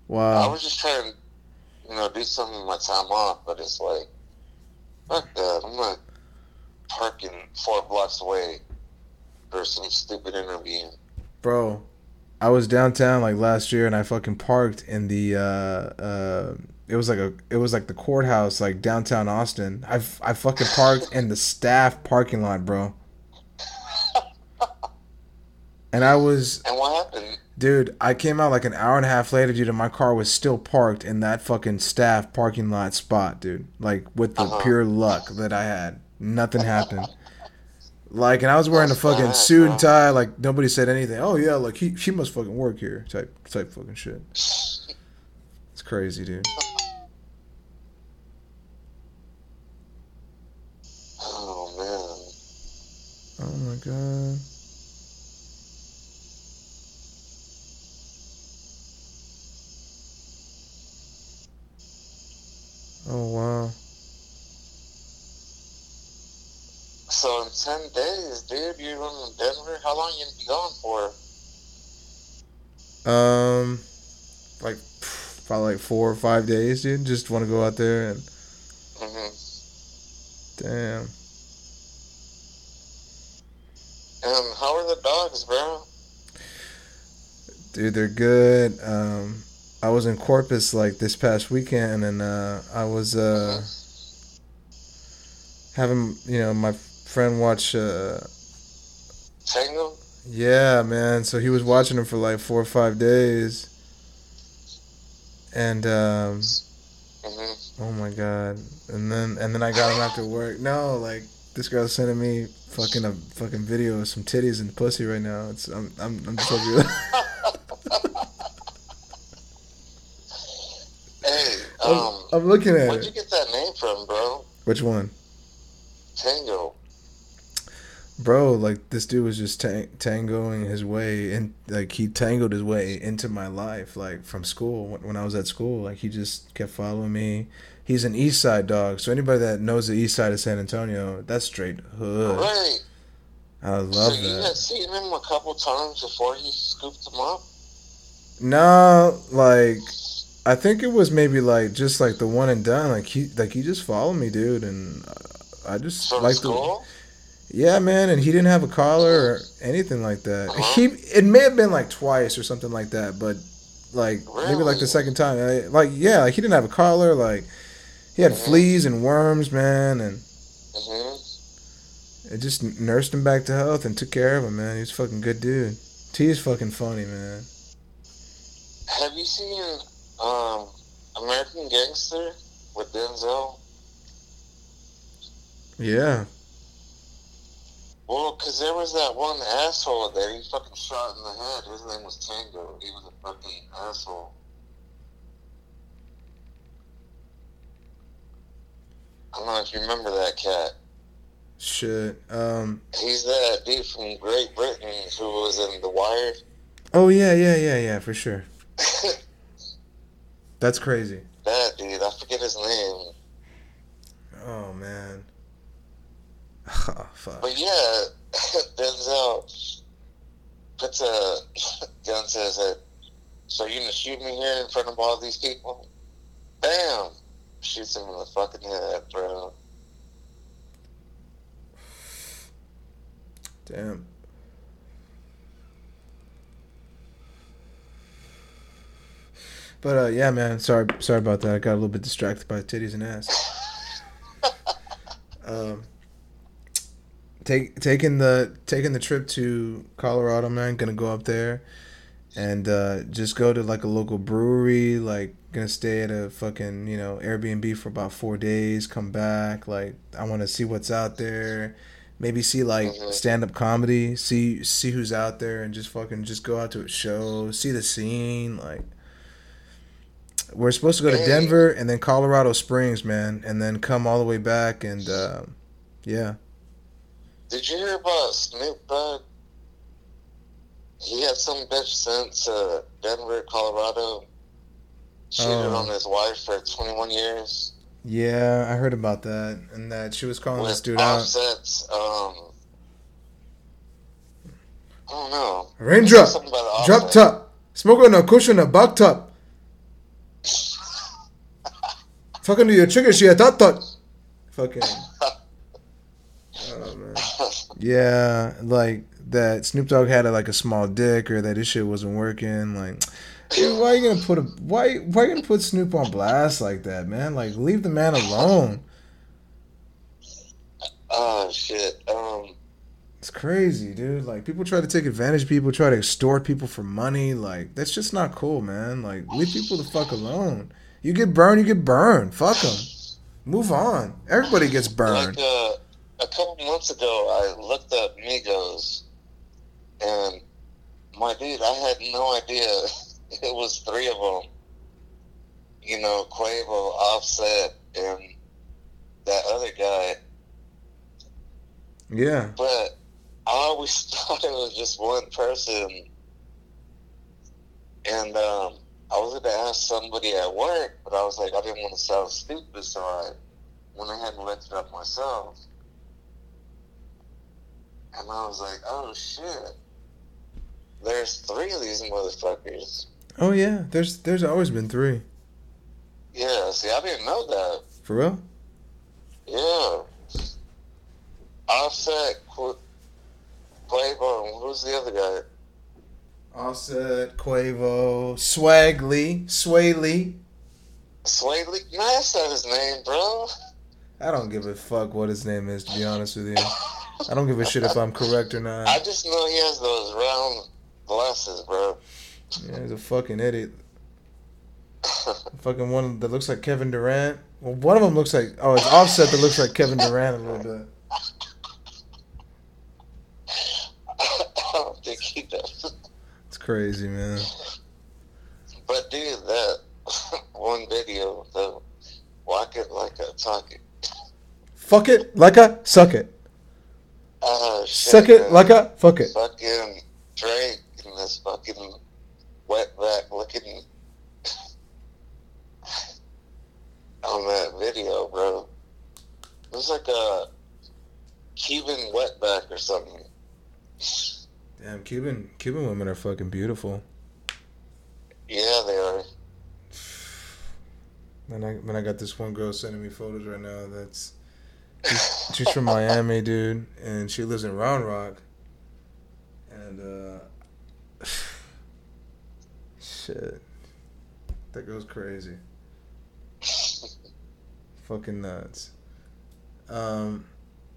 Wow. I was just trying to, you know, do something with my time off, but it's like, fuck that. I'm not parking four blocks away for some stupid interview. Bro, I was downtown like last year and I fucking parked in the uh uh it was like a it was like the courthouse like downtown Austin. I I fucking parked in the staff parking lot, bro. And I was And what happened? Dude, I came out like an hour and a half later, dude, and my car was still parked in that fucking staff parking lot spot, dude. Like with the Uh-huh. pure luck that I had. Nothing happened. Like, and I was wearing a fucking bad, suit bro. and tie. Like nobody said anything. Oh yeah, like he she must fucking work here. Type type fucking shit. It's crazy, dude. Oh man. Oh my god. Oh wow. So in ten days, dude, you're going to Denver. How long you gonna be gone for? Um, like probably like four or five days, dude. Just want to go out there and hmm damn. And how are the dogs, bro? Dude, they're good. Um, I was in Corpus like this past weekend, and uh, I was uh having you know my friend watch. Uh, Tango? yeah, man. So he was watching them for like four or five days, and um, hmm oh my god. And then and then I got him after work. No, like this girl's sending me fucking a fucking video of some titties and pussy right now. It's I'm I'm I'm just over Hey, I'm, um, I'm looking at where'd you it. get that name from, bro? Which one? Tango. Bro, like this dude was just tang- tangoing his way and like he tangled his way into my life, like from school when I was at school. Like he just kept following me. He's an East Side dog, so anybody that knows the East Side of San Antonio, that's straight hood. Right. I love so you had seen him a couple times before he scooped him up? No, like I think it was maybe like just like the one and done. Like he, like he just followed me, dude, and uh, I just From like the. Yeah, man, and he didn't have a collar or anything like that. Uh-huh. He it may have been like twice or something like that, but like maybe like the second time, like yeah, like he didn't have a collar. Like he had Mhm. fleas and worms, man, and hmm it just nursed him back to health and took care of him, man. He's a fucking good dude. T is fucking funny, man. Have you seen um, American Gangster with Denzel? Yeah, Well, because there was that one asshole that he fucking shot in the head. His name was Tango. He was a fucking asshole. I don't know if you remember that cat. Shit. Um. He's that dude from Great Britain who was in The Wire. Oh yeah, yeah, yeah, yeah, for sure. That's crazy. that dude, I forget his name. Oh man. Oh, fuck. But yeah, Denzel puts a gun his head. So you gonna shoot me here in front of all these people? Bam! Shoots him in the fucking head, bro. Damn. But uh, yeah, man. Sorry, sorry about that. I got a little bit distracted by titties and ass. um, take taking the taking the trip to Colorado, man. Gonna go up there and uh, just go to like a local brewery. Like, gonna stay at a fucking you know Airbnb for about four days. Come back. Like, I want to see what's out there. Maybe see like Mhm. stand up comedy. See see who's out there and just fucking just go out to a show. See the scene. Like. We're supposed to go to Denver and then Colorado Springs, man, and then come all the way back and uh, yeah. Did you hear about Snoop Dogg? He had some bitch sent to Denver, Colorado. Cheated Oh. on his wife for 21 years. Yeah, I heard about that, and that she was calling this with dude out. Um, I don't know. Raindrop, Something about the drop top, smoke on a cushion, a back top. Talking to your chicken, she a tot tot. Fucking. Yeah, like that. Snoop Dogg had a, like a small dick, or that his shit wasn't working. Like, dude, why you gonna put a why why you gonna put Snoop on blast like that, man? Like, leave the man alone. Oh shit. Um, It's crazy, dude. Like people try to take advantage of people, try to extort people for money. Like that's just not cool, man. Like leave people the fuck alone. You get burned, you get burned. Fuck them. Move on. Everybody gets burned. like uh, a couple months ago, I looked up Migos, and my dude, I had no idea it was three of them. You know, Quavo, Offset, and that other guy. Yeah. But I always thought it was just one person. And um, I was going to ask somebody at work, but I was like, I didn't want to sound stupid, so I went ahead and looked it up myself. And I was like, oh shit. There's three of these motherfuckers. Oh yeah. There's there's always been three. Yeah, see, I didn't know that. For real? Yeah. Offset, Qu- Quavo, who's the other guy? Offset, Quavo, Swag Lee, Sway Lee. Sway Lee? No, that's not his name, bro. I don't give a fuck what his name is, to be honest with you. I don't give a shit if I'm correct or not. I just know he has those round glasses, bro. Yeah, he's a fucking idiot. Fucking one that looks like Kevin Durant. Well, one of them looks like oh, it's Offset that looks like Kevin Durant a little bit. I don't think he does. It's crazy, man. But dude, that one video, the walk it like a talk it. Fuck it like a suck it. Uh, shit, Suck it man. like a fuck it. fucking Drake and this fucking wetback looking on that video, bro. It was like a Cuban wetback or something. Damn, Cuban Cuban women are fucking beautiful. Yeah, they are. And I when I got this one girl sending me photos right now that's she's, she's from Miami, dude, and she lives in Round Rock. And uh shit. That girl's crazy. Fucking nuts. Um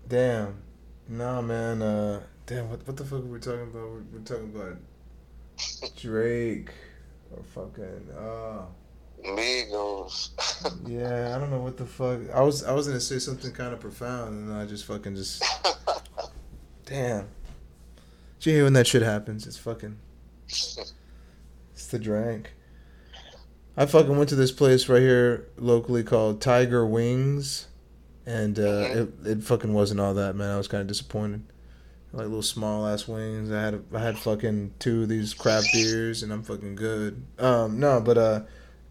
damn. Nah man, uh damn what what the fuck are we talking about? We're, we're talking about Drake or fucking uh Migos. yeah, I don't know what the fuck. I was I was gonna say something kind of profound, and I just fucking just Damn. Did you hear when that shit happens? It's fucking. It's the drink. I fucking went to this place right here locally called Tiger Wings, and uh, Mhm. it it fucking wasn't all that, man. I was kind of disappointed. Like little small ass wings. I had I had fucking two of these craft beers, and I'm fucking good. Um, no, but uh,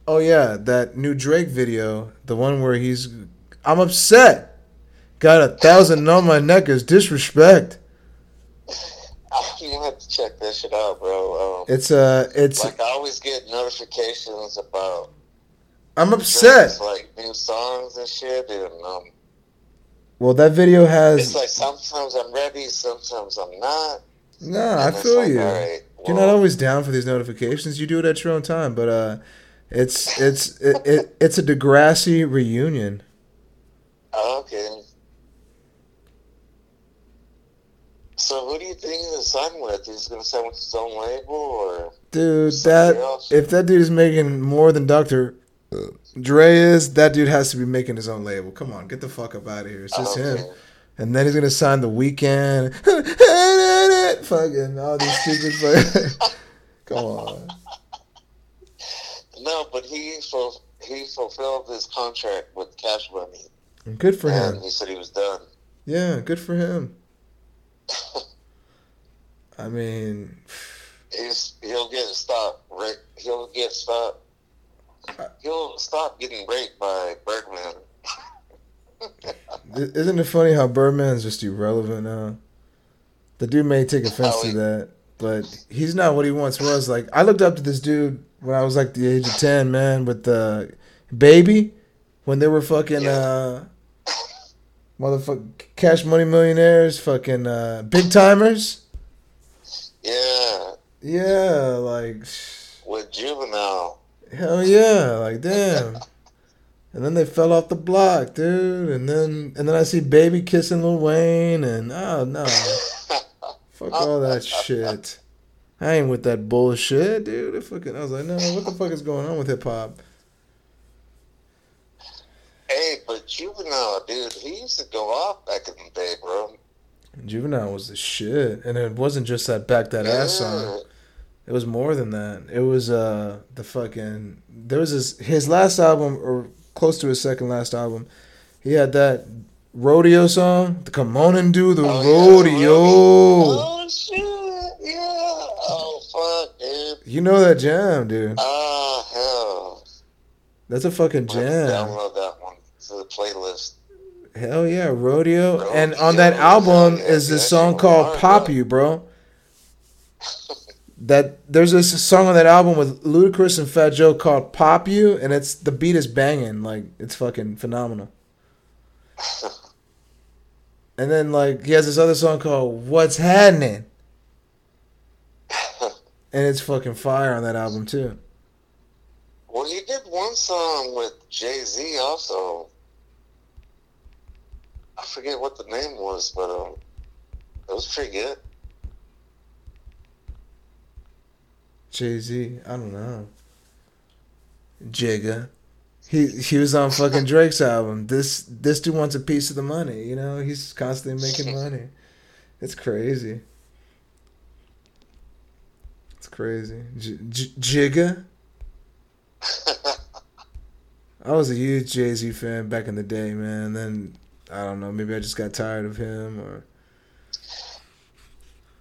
oh yeah, that new Drake video, the one where he's, I'm upset. Got a thousand on my neck is disrespect. You have to check that shit out, bro. Um, It's uh, it's like I always get notifications about I'm upset. Like new songs and shit, and um, Well, that video has it's like sometimes I'm ready, sometimes I'm not. Nah, I feel like, you. right, You're not always down for these notifications. You do it at your own time, but uh, it's it's it, it it's a Degrassi reunion. Oh, okay. So who do you think he's gonna sign with? He's gonna sign with his own label, or Dude, that else? if that dude is making more than Dr. Uh, Dre is, that dude has to be making his own label. Come on, get the fuck up out of here. It's just Oh, him. And then he's gonna sign the Weeknd. Fucking all these stupid. Come on. No, but he ful- he fulfilled his contract with Cash Money, Good for and him. he said he was done. Yeah, good for him. I mean, He's he'll get stopped. Right, he'll get stopped. He'll stop getting raped by Birdman. isn't it funny how Birdman's just irrelevant now? The dude may take offense to that, but he's not what he once was. Like I looked up to this dude when I was like the age of ten, man, with the baby when they were fucking uh motherfucking cash money millionaires, fucking uh Big Tymers. Yeah, Yeah, like with Juvenile. hell yeah, like damn. And then they fell off the block, dude. And then and then I see baby kissing Lil Wayne and oh no. Fuck all that shit. I ain't with that bullshit, dude. It fucking, I was like, no, what the fuck is going on with hip hop? Hey, but Juvenile, dude, he used to go off back in the day, bro. Juvenile was the shit, and it wasn't just that back that ass song. It was more than that. It was uh the fucking there was his his last album or close to his second last album. He had that rodeo song, the "Come On and Do the Oh, yeah, Rodeo." Oh shit! Yeah. Oh fuck, dude. You know that jam, dude. Ah hell. That's a fucking jam. Download that one to the playlist. Hell yeah, rodeo. Rodeo, And on that album yeah, is this song called "Pop. You," bro. That there's this song on that album with Ludacris and Fat Joe called "Pop You," and it's the beat is banging, like it's fucking phenomenal. And then like he has this other song called "What's Happening," and it's fucking fire on that album too. Well, he did one song with Jay Z also. I forget what the name was, but um, it was pretty good. Jay Z, I don't know. Jigga. He he was on fucking Drake's album. This this dude wants a piece of the money, you know? He's constantly making money. It's crazy. It's crazy. J- J- Jigga. I was a huge Jay Z fan back in the day, man. And then I don't know, maybe I just got tired of him or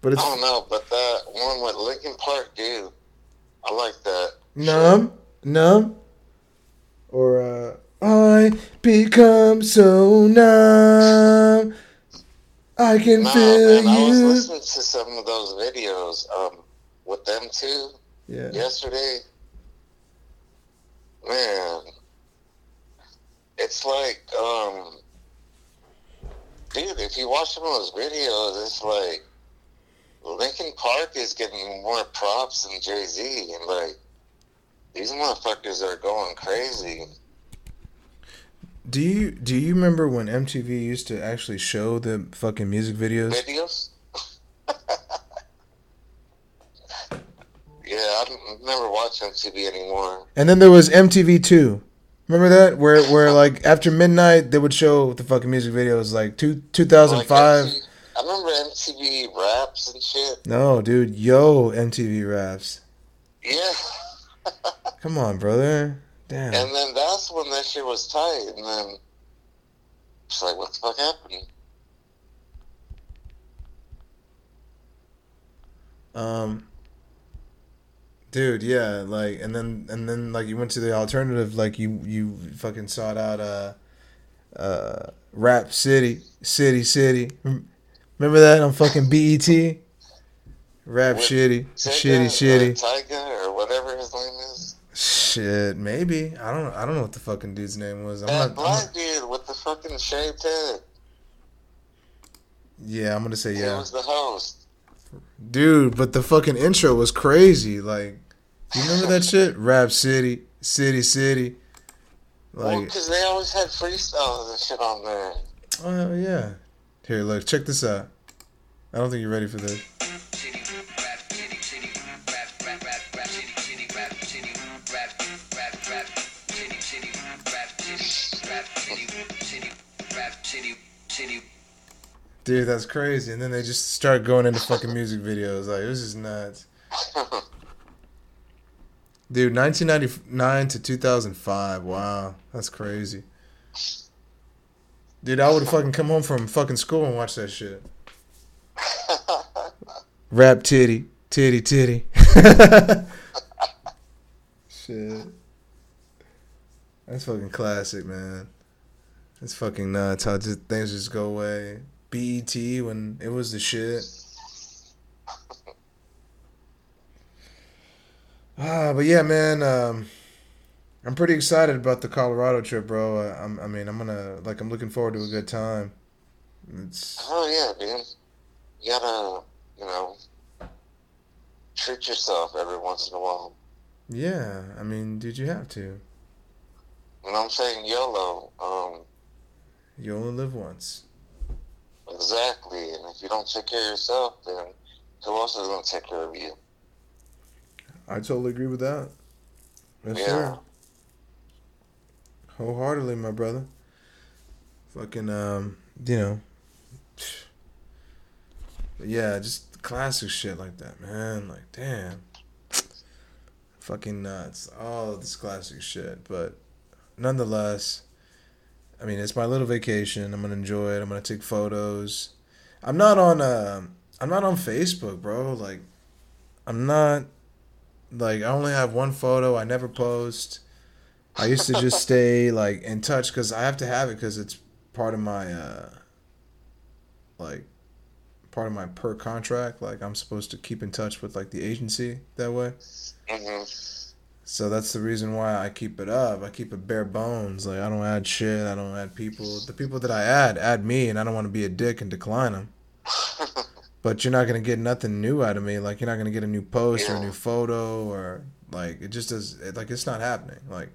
But I don't know, but that one with Linkin Park, dude, I like that. numb, numb, or uh, I become so numb. I can No, feel man, I was you. listening to some of those videos um, with them too Yeah, yesterday. Man, it's like, um, dude, if you watch some of those videos, it's like Linkin Park is getting more props than Jay Z, and like these motherfuckers are going crazy. Do you do you remember when MTV used to actually show the fucking music videos? Videos. MTV anymore. And then there was MTV Two. Remember that where where like after midnight they would show the fucking music videos like two two thousand Like, I remember MTV raps and shit. No, dude. Yo, MTV raps. Yeah. Come on, brother. Damn. And then that's when that shit was tight. And then it's like, what the fuck happened? Um, dude, yeah, like, and then and then like you went to the alternative, like you you fucking sought out uh uh Rap City, City, City. Remember that on fucking BET? Rap With Shitty, Shitty, Shitty. Tyga or whatever his name is. Shit, maybe I don't know. I don't know what the fucking dude's name was. I'm That not. Black not dude with the fucking shaved head. yeah, I'm gonna say He yeah, was the host. dude. But the fucking intro was crazy. Like, you remember that shit? Rap City, City, City. Well, Like, because they always had freestyles and shit on there. Oh yeah. Here, look, check this out. I don't think you're ready for this. Dude, that's crazy. And then they just start going into fucking music videos. Like, this is nuts. Dude, 1999 to 2005. Wow. That's crazy. Dude, I would have fucking come home from fucking school and watch that shit. Rap titty. Titty, titty. shit. That's fucking classic, man. It's fucking nuts how just things just go away. BET when it was the shit. Ah, but yeah, man. Um, I'm pretty excited about the Colorado trip, bro. I, I'm, I mean, I'm gonna like, I'm looking forward to a good time. It's oh yeah, dude. You gotta, you know, treat yourself every once in a while. yeah. I mean, did you have to. And I'm saying YOLO. Um, You only live once. exactly. And if you don't take care of yourself, then who else is gonna take care of you? I totally agree with that. Yes, Yeah. sir. Wholeheartedly, my brother. Fucking, um, you know. But yeah, just classic shit like that, man. Like, damn. Fucking nuts. All this classic shit. But nonetheless, I mean, it's my little vacation. I'm gonna enjoy it. I'm gonna take photos. I'm not on, uh, I'm not on Facebook, bro. Like, I'm not like I only have one photo. I never post. I used to just stay like in touch because I have to have it because it's part of my uh like part of my per contract. Like I'm supposed to keep in touch with like the agency that way. hmm So that's the reason why I keep it up. I keep it bare bones. Like I don't add shit. I don't add people. The people that I add add me, and I don't want to be a dick and decline them. But you're not gonna get nothing new out of me. Like you're not gonna get a new post or a new photo or like it just does. It, like it's not happening. Like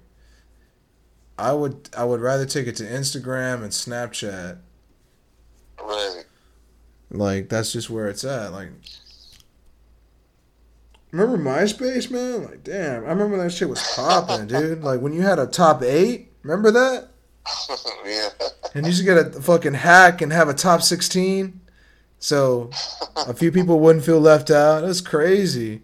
I would I would rather take it to Instagram and Snapchat. right. Like that's just where it's at. Like remember MySpace, man? Like damn, I remember that shit was popping, dude. Like when you had a top eight. Remember that? yeah. And you used to get a fucking hack and have a top 16. So a few people wouldn't feel left out. That's crazy.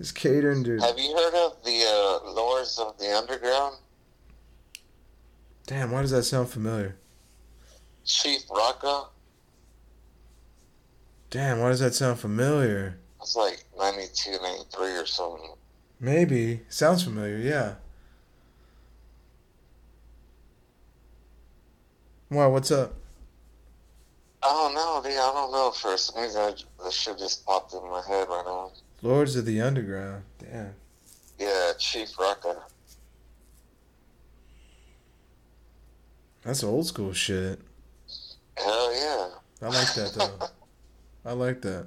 It's catering, dude. Have you heard of the uh, Lords of the Underground? Damn, why does that sound familiar? Chief Rocka? Damn, why does that sound familiar? It's like 92, 93 or something. Maybe. Sounds familiar, yeah. Why, what's up? I don't know, dude. I don't know. For some reason, I, the shit just popped in my head right now. Lords of the Underground. Damn. Yeah, Chief Rocka. That's old school shit. Hell yeah. I like that, though. I like that.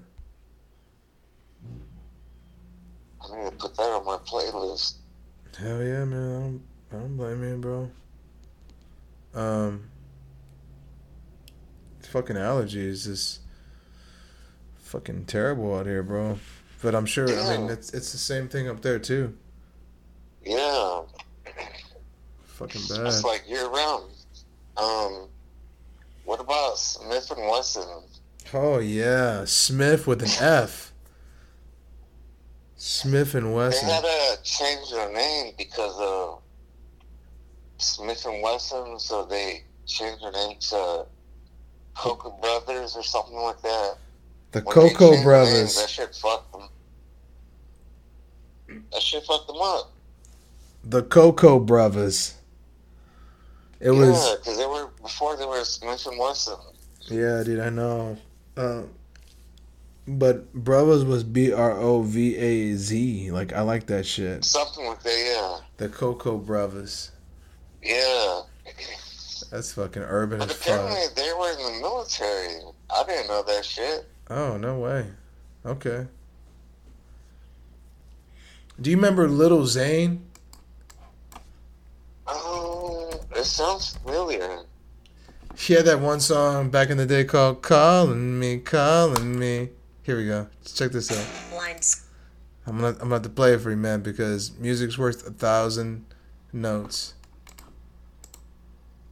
I need to put that on my playlist. Hell yeah, man. I don't, I don't blame you, bro. Um, fucking allergies is fucking terrible out here, bro. But I'm sure. I mean, it's it's the same thing up there too. Yeah, Fucking bad. it's like year round. Um, What about Smith and Wesson? Oh yeah, Smith with an F. Smith and Wesson. They had to change their name because of Smith and Wesson, so they changed their name to Cocoa Brothers or something like that. The When Cocoa their names, Brothers. that shit fucked them. That shit fucked them up. The Cocoa Brothers. It was yeah, because they were before they were and Wesson. yeah, dude. I know. Um, but Brothers was B R O V A Z. Like I like that shit. Something like that, yeah. The Cocoa Brothers. yeah. Yeah. That's fucking urban as fuck. apparently they were in the military. I didn't know that shit. Oh no way. Okay. Do you remember Little Zane? Oh, um, it sounds familiar. He had that one song back in the day called "Calling Me, Calling Me." Here we go. Let's check this out. Lines. I'm gonna I'm gonna have to play it for you, man, because music's worth a thousand notes.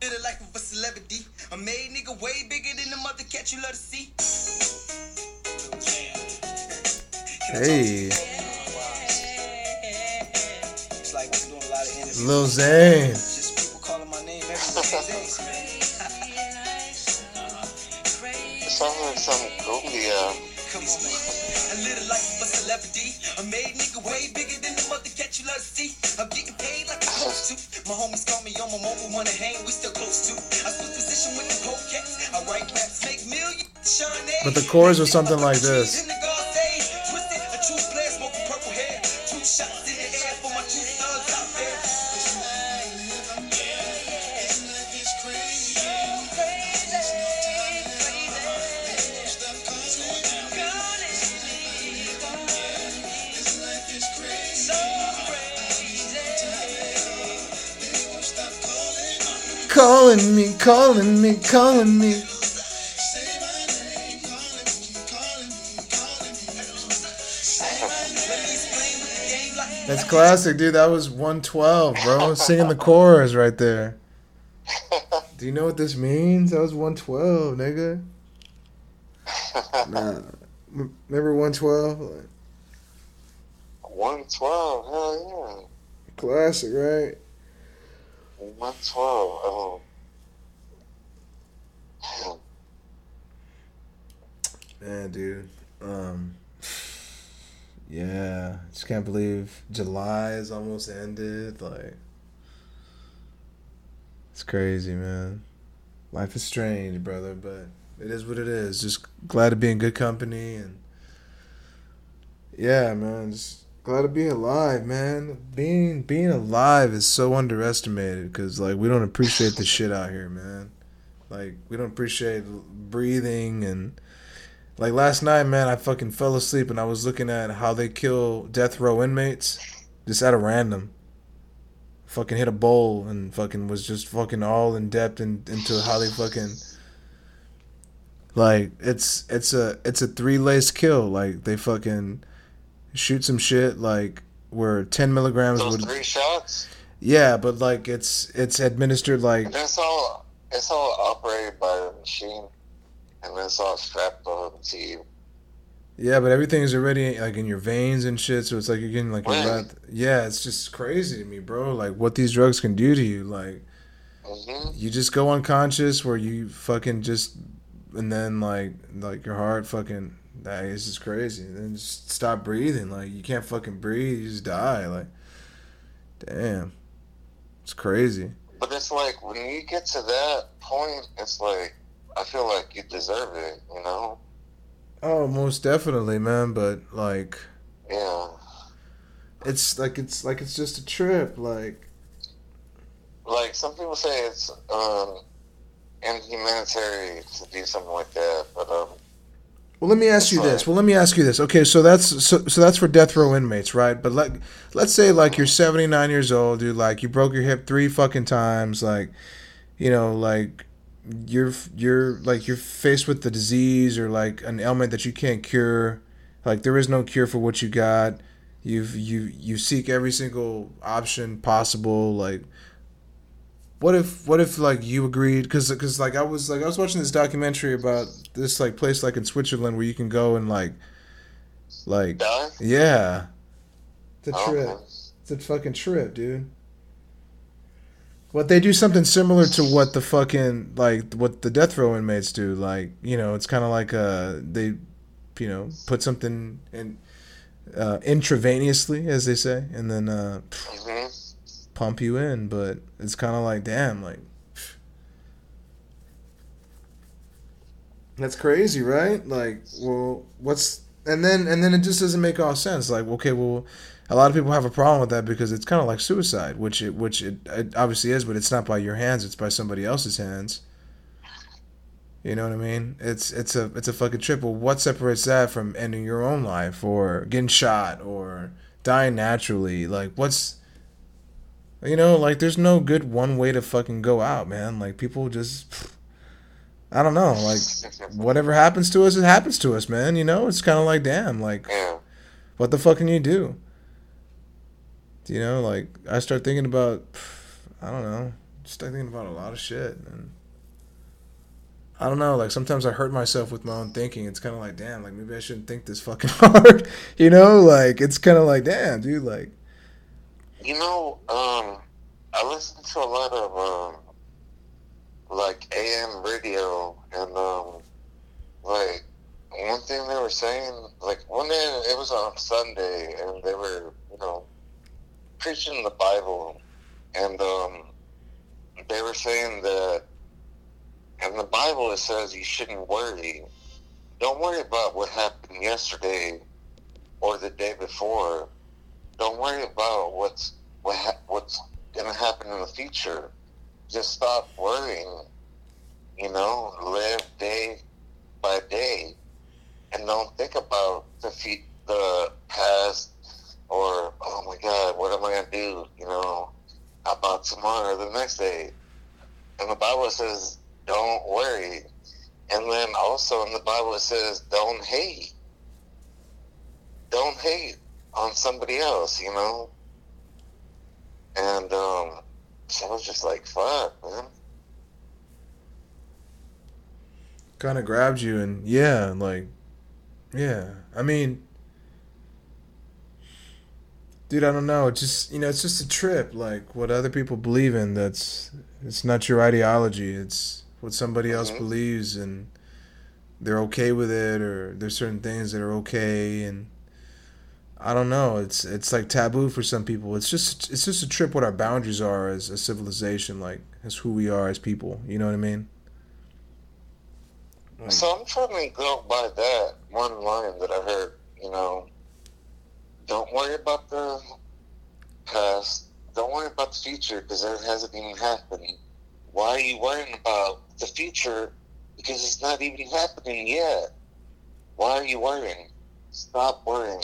Live the life of a celebrity. A made nigga way bigger than the mother cat you love to see. Hey, It's like I'm doing a lot of interviews. Lil Zane. Just people calling my name every day. Sounds like some cumbia. Come on. I live the life of a made nigga way bigger than the mother cat you see. I'm getting paid like I'm supposed to. My homies call me on my mobile, wanna hang, we still close to. I switch position with the cold cats. I write raps, make millions. But the chorus was something like this. Calling me, calling me, calling me. That's classic, dude. That was 112, bro. Singing the chorus right there. Do you know what this means? That was 112, nigga. Nah. Remember 112? Like, 112, hell yeah. Classic, right? yeah. 112. Oh. Man, dude. Um, yeah, just can't believe July is almost ended. Like, it's crazy, man. Life is strange, brother, but it is what it is. Just glad to be in good company and yeah, man. Just glad to be alive, man. Being being alive is so underestimated because like we don't appreciate the shit out here, man. Like we don't appreciate breathing and like last night, man, I fucking fell asleep and I was looking at how they kill death row inmates just at a random. Fucking hit a bowl and fucking was just fucking all in depth in, into how they fucking like it's it's a it's a three lace kill. Like they fucking shoot some shit like where ten milligrams Those would three shots? yeah, but like it's it's administered like That's all. It's all operated by a machine, and then it's all strapped on to you. Yeah, but everything's already like in your veins and shit, so it's like you're getting like your Really? breath. Yeah, it's just crazy to me, bro. Like what these drugs can do to you. Like hmm you just go unconscious where you fucking just and then like like your heart fucking that is just crazy. And then just stop breathing. Like you can't fucking breathe, you just die. Like damn. It's crazy. But it's like when you get to that point, it's like I feel like you deserve it. You know? Oh, most definitely, man, but like Yeah. it's like it's like it's just a trip, like Like some people say it's um inhumanitarian to do something like that, but um Well, let me ask you this. Well, let me ask you this. Okay, so that's so, so that's for death row inmates, right? But like, let's say like you're 79 years old, dude. Like you broke your hip three fucking times. Like, you know, like you're you're like you're faced with the disease or like an ailment that you can't cure. Like there is no cure for what you got. You've you you seek every single option possible. Like, what if what if like you agreed because because like I was like I was watching this documentary about this like place like in Switzerland where you can go and like like Die? yeah, it's a Oh, trip. It's a fucking trip, dude. What they do something similar to what the fucking like what the death row inmates do. Like you know, it's kind of like uh they, you know, put something in uh, intravenously, as they say, and then uh, hmm pump you in. But it's kind of like damn, like that's crazy, right? Like, well, what's and then and then it just doesn't make all sense. Like, okay, well, a lot of people have a problem with that because it's kind of like suicide, which it which it, it obviously is, but it's not by your hands; it's by somebody else's hands. You know what I mean? It's it's a it's a fucking trip. Well, what separates that from ending your own life or getting shot or dying naturally? Like, what's you know, like there's no good one way to fucking go out, man. Like people just I don't know, like whatever happens to us, it happens to us, man. You know, it's kind of like damn, like Yeah. what the fuck can you do? You know, like I start thinking about, I don't know, start thinking about a lot of shit, and I don't know. Like sometimes I hurt myself with my own thinking. It's kind of like, damn, like maybe I shouldn't think this fucking hard. You know, like it's kind of like, damn, dude, like You know, um, I listen to a lot of um, like AM radio, and um, like one thing they were saying, like one day it was on Sunday, and they were, you know, preaching the Bible, and um, they were saying that in the Bible it says you shouldn't worry. Don't worry about what happened yesterday or the day before. Don't worry about what's what ha- what's gonna happen in the future. Just stop worrying. You know, live day by day, and don't think about the fe- the past or oh my God, what am I gonna do? You know, about tomorrow, or the next day. And the Bible says, don't worry. And then also in the Bible it says, don't hate. Don't hate on somebody else, you know? And um, so I was just like, fuck, man. kind of grabbed you and yeah like yeah i mean dude i don't know it's just you know it's just a trip like what other people believe in that's it's not your ideology it's what somebody else Mhm. believes and they're okay with it or there's certain things that are okay and i don't know it's it's like taboo for some people it's just it's just a trip what our boundaries are as a civilization like as who we are as people you know what i mean So I'm trying to go by that one line that I heard, you know, don't worry about the past, don't worry about the future because it hasn't even happened. Why are you worrying about the future because it's not even happening yet? Why are you worrying? Stop worrying.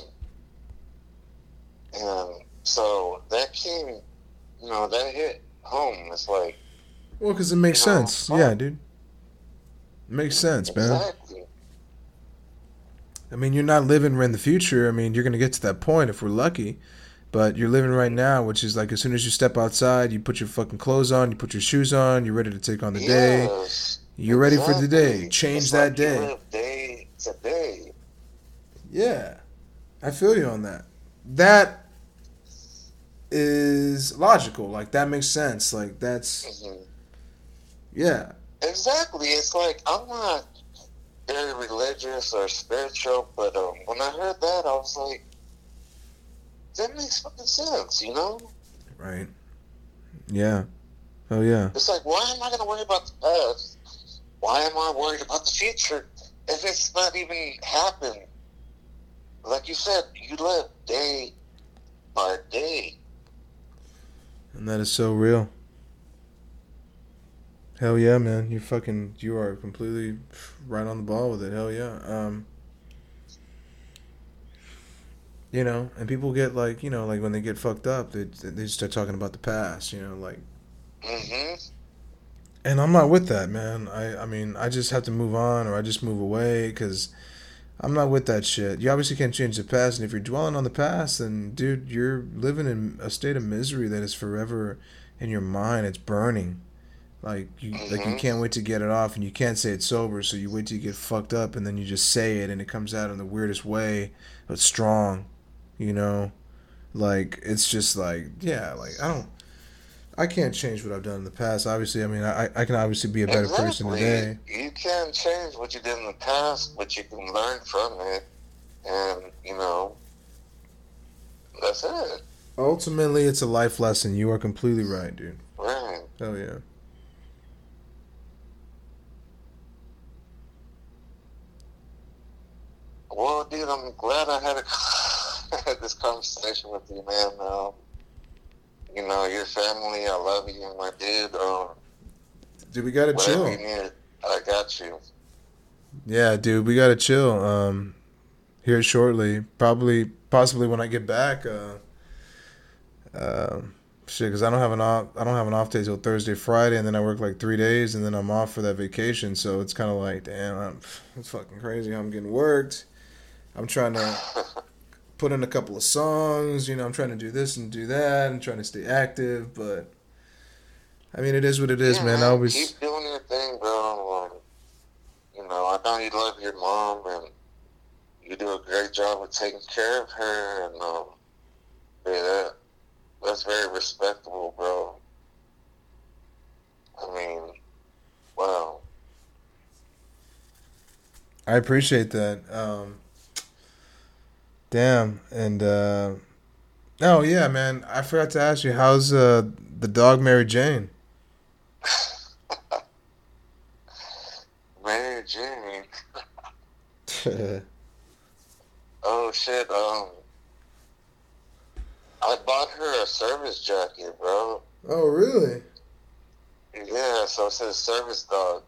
And so that came, you know, that hit home. It's like, Well, because it makes You know, sense. Yeah, dude. It makes sense, man. I mean, you're not living in the future. I mean, you're going to get to that point if we're lucky. But you're living right now, which is like as soon as you step outside, you put your fucking clothes on, you put your shoes on, you're ready to take on the day. You're ready for the day. Change It's that like day. day to day. Yeah. I feel you on that. That is logical. Like, that makes sense. Like, that's, Mhm. yeah. Exactly. It's like I'm not very religious or spiritual, but um, when I heard that, I was like, that makes fucking sense, you know? Right. Yeah. Oh, yeah. It's like, why am I going to worry about the past? Why am I worried about the future if it's not even happened? Like you said, you live day by day. And that is so real. Hell yeah, man. You fucking you are completely right on the ball with it. Hell yeah. Um you know, and people get like, you know, like when they get fucked up, they they start talking about the past, you know, like hmm and I'm not with that, man. I I mean, I just have to move on or I just move away cuz I'm not with that shit. You obviously can't change the past, and if you're dwelling on the past, then dude, you're living in a state of misery that is forever in your mind it's burning. Like you like you Mhm. can't wait to get it off and you can't say it sober, so you wait till you get fucked up and then you just say it and it comes out in the weirdest way, but strong. You know? Like it's just like yeah, like I don't I can't change what I've done in the past. Obviously, I mean, I, I can obviously be a better person Exactly. today. You can't change what you did in the past, but you can learn from it, and you know, that's it. Ultimately, it's a life lesson. You are completely right, dude. Right. Hell yeah. Well, dude, I'm glad I had, a, had this conversation with you, man. Um, you know, your family, I love you, my dude. Um, Dude, we gotta chill. need, I got you. Yeah, dude, we gotta chill. Um, here shortly, probably, possibly when I get back. Uh, um, shit, because I don't have an off. I don't have an off day till Thursday, Friday, and then I work like three days, and then I'm off for that vacation. So it's kind of like, damn, I'm, it's fucking crazy. how I'm getting worked. I'm trying to put in a couple of songs. You know, I'm trying to do this and do that, and trying to stay active. But I mean, it is what it is, Yeah, man. I always. keep doing your thing, bro. Um, you know, I know you love your mom, and you do a great job of taking care of her, and um, yeah, that that's very respectable, bro. I mean, wow. I appreciate that. Um, damn, and uh, oh yeah, man, I forgot to ask you, how's uh, the dog Mary Jane? Mary Jane. Oh shit. Um, I bought her a service jacket, bro. oh really? Yeah, so it says service dog.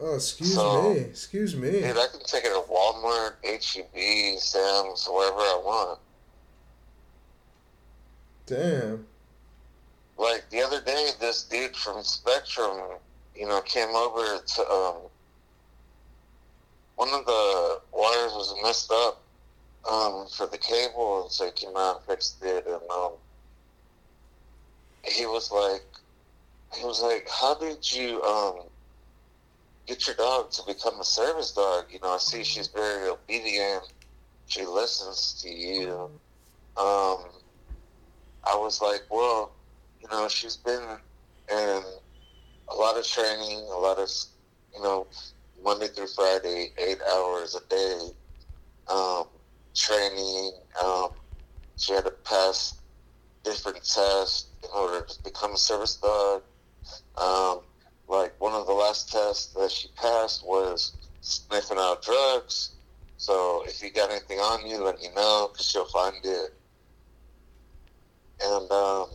Oh, excuse So- me, excuse me. Dude, I can take it to Walmart, HEB, Sam's, wherever I want. Damn. Like the other day, this dude from Spectrum, you know, came over to um, one of the wires was messed up um, for the cable, and so he came out and fixed it. And um, he was like, he was like, "How did you um, get your dog to become a service dog? You know, I see she's very obedient. She listens to you." Um, I was like, "Well." you know, she's been in a lot of training, a lot of, you know, Monday through Friday, eight hours a day, um, training. Um, she had to pass different tests in order to become a service dog. Um, like one of the last tests that she passed was sniffing out drugs. So if you got anything on you, let me know because she'll find it. And um,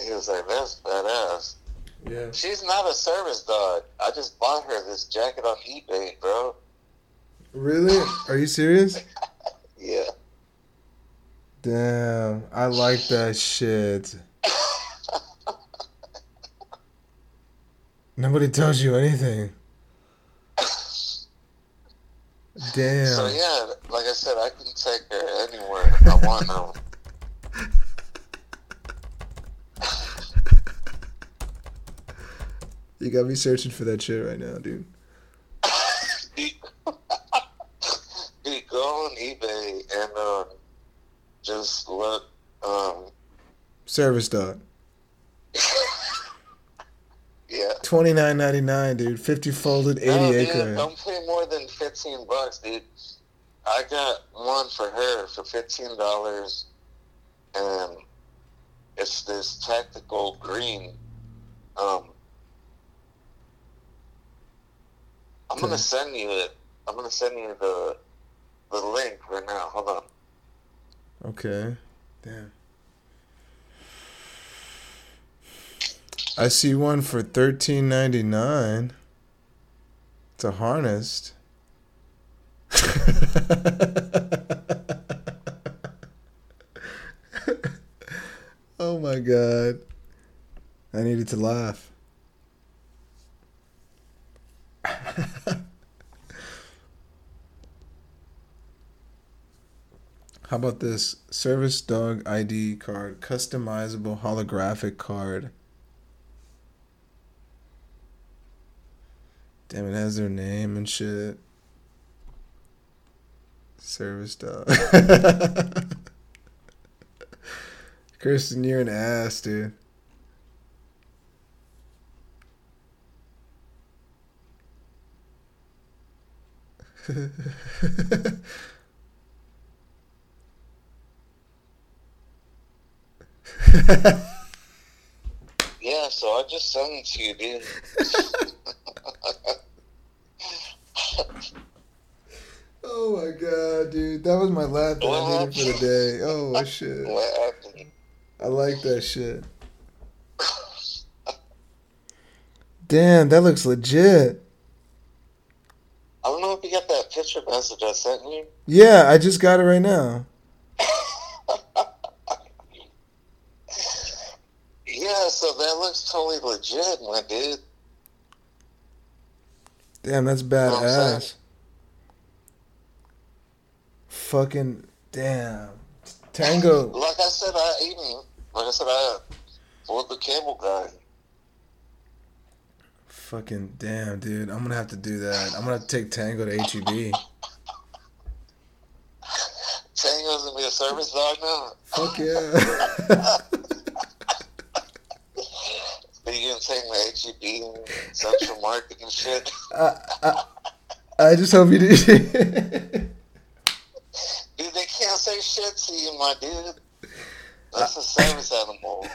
he was like, "That's badass." Yeah. She's not a service dog. I just bought her this jacket on eBay, bro. Really? Are you serious? Yeah. Damn, I like that shit. Nobody tells you anything. Damn. So yeah, like I said, I can take her anywhere I want to. You got me searching for that shit right now, dude. Dude, dude, go on eBay and um, just look. Um, Service dog. yeah. Twenty nine ninety nine, dude. Fifty folded, eighty no, acre. Don't pay more than fifteen bucks, dude. I got one for her for fifteen dollars, and it's this tactical green. Um, I'm gonna send you it. I'm gonna send you the the link right now. Hold on. Okay. Damn. I see one for thirteen ninety nine. It's a harnessed. oh my god. I needed to laugh. How about this service dog ID card, customizable holographic card? Damn, it has their name and shit. Service dog. Christian, you're an ass, dude. Yeah, so I just sent it to you, dude. oh my god, dude. That was my laugh that I needed for the day. Oh shit. what happened? I like that shit. Damn, that looks legit. I don't know if you got that picture message I sent you. Yeah, I just got it right now. Yeah, so that looks totally legit, my dude. Damn, that's what I'm saying? badass. Fucking damn. Tango. Like I said, I even like I said, I pulled the cable guy. Fucking damn, dude. I'm gonna have to do that. I'm gonna take Tango to HEB. Tango's gonna be a service dog now. Fuck yeah. Gonna take my HEB and Central Market and shit? I, I, uh, uh, I just hope you did. Dude, they can't say shit to you, my dude. That's a uh, service animal.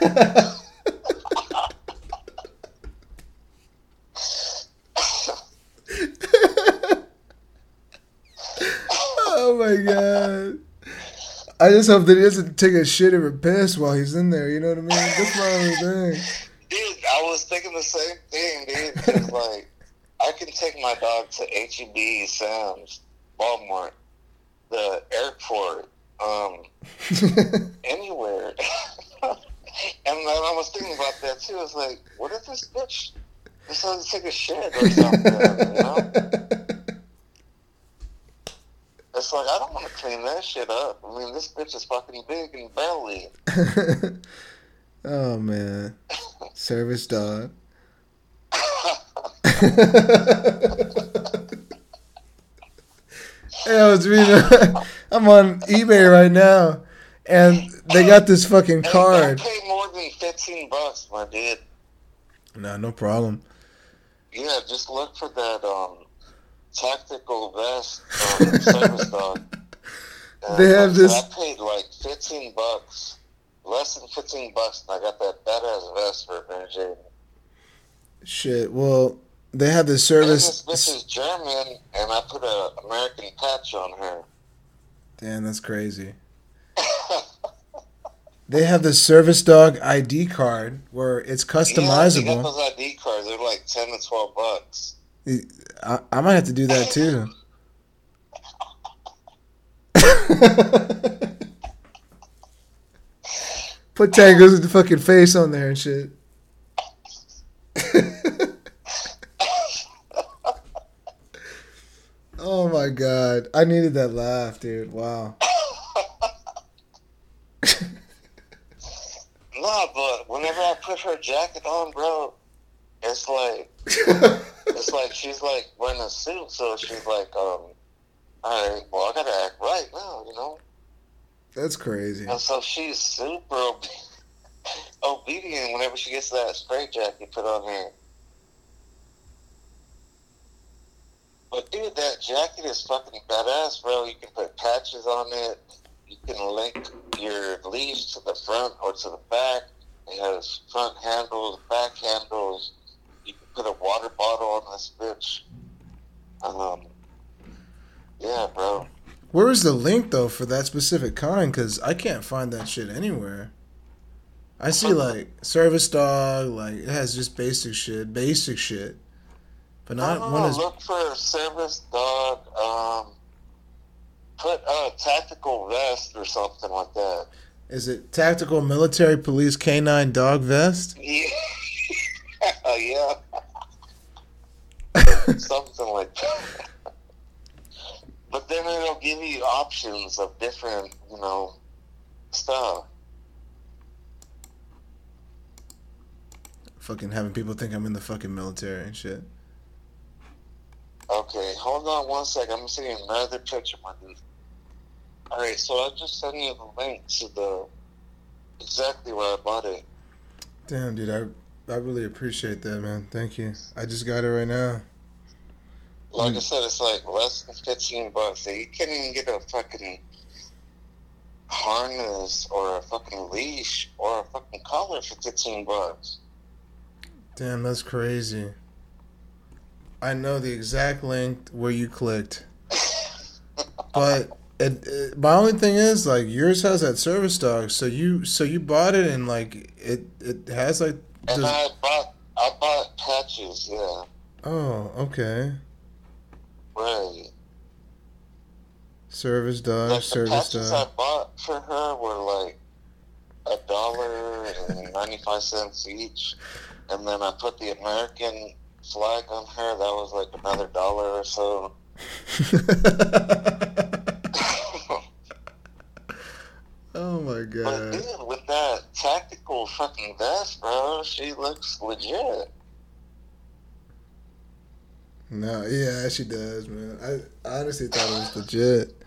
oh my god. I just hope that he doesn't take a shit or a piss while he's in there. You know what I mean? That's my only thing. Was thinking the same thing, dude. like, I can take my dog to HEB, Sam's, Walmart, the airport, um, anywhere. and I was thinking about that too. I was like, what if this bitch decides to take a shit or something? You know? It's like I don't want to clean that shit up. I mean, this bitch is fucking big and belly. Oh man. Service dog. Hey, I was reading. I'm on eBay right now, and they got this fucking card. Don't pay more than fifteen bucks, my dude. Nah, no problem. Yeah, just look for that um tactical vest um, service dog. And They have this- I paid like fifteen bucks, less than fifteen bucks, and I got that badass vest for Jane. Shit. Well, they have this And this bitch is German, and I put an American patch on her. Damn, that's crazy. They have the service dog ID card where it's customizable. Yeah, they got customizable. those ID cards. They're like ten to twelve bucks. I, I might have to do that too. Put Tango's with the fucking face on there and shit. oh my god. I needed that laugh, dude. Wow. Nah, but whenever I put her jacket on, bro, it's like it's like she's like wearing a suit, so she's like, um, all right, well, I gotta act right now, you know. That's crazy. And so she's super obe- obedient whenever she gets that straight jacket put on her. But dude, that jacket is fucking badass, bro. You can put patches on it. You can link your leash to the front or to the back. It has front handles, back handles. You can put a water bottle on this bitch. Um, yeah, bro. Where is the link though for that specific kind? Because I can't find that shit anywhere. I see uh-huh. like service dog, like it has just basic shit, basic shit, but not don't one know, is. look for service dog. Um, put a tactical vest or something like that. Is it tactical military police canine dog vest? Yeah, yeah, something like that. But then it'll give you options of different, you know, stuff. Fucking having people think I'm in the fucking military and shit. Okay, hold on one second. I'm seeing another picture, my dude. All right, so I just sent you the link to the exactly where I bought it. Damn, dude, I I really appreciate that, man. Thank you. I just got it right now. Like hmm. I said, it's like less than fifteen bucks. You can't even get a fucking harness or a fucking leash or a fucking collar for fifteen bucks. Damn, that's crazy. I know the exact link where you clicked, but it, it, my only thing is like yours has that service dog. So you so you bought it and like it it has like. And does- I bought I bought patches, yeah. oh, okay. Right. Service dog, Like the service patches I bought for her were like a dollar and ninety five cents each. And then I put the American flag on her, that was like another dollar or so. oh my god! But dude, with that tactical fucking vest, bro, she looks legit. No, yeah, she does, man. I, I honestly thought it was legit.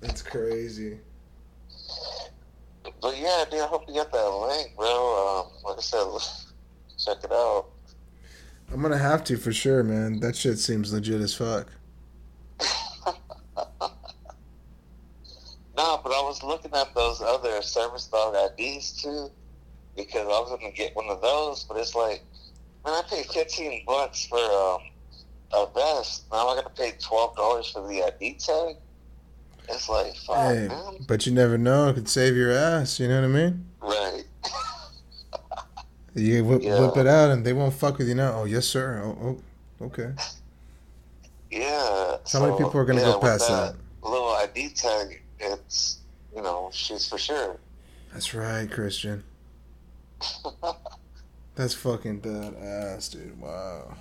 That's crazy. But yeah, dude, I hope you get that link, bro. Um, like I said, check it out. I'm gonna have to for sure, man. That shit seems legit as fuck. No, but I was looking at those other service dog IDs too, because I was gonna get one of those. But it's like, man, I paid fifteen bucks for um, a vest. Now I gotta pay twelve dollars for the uh, ID tag. It's like, fuck, Hey, man. but you never know. It could save your ass. You know what I mean? Right. You whip, Yeah. whip it out, and they won't fuck with you now. Oh, yes, sir. Oh, oh okay. Yeah. How many people are gonna yeah, go past that? Little ID tag. It's you know she's for sure. That's right, Christian. That's fucking badass, dude. Wow.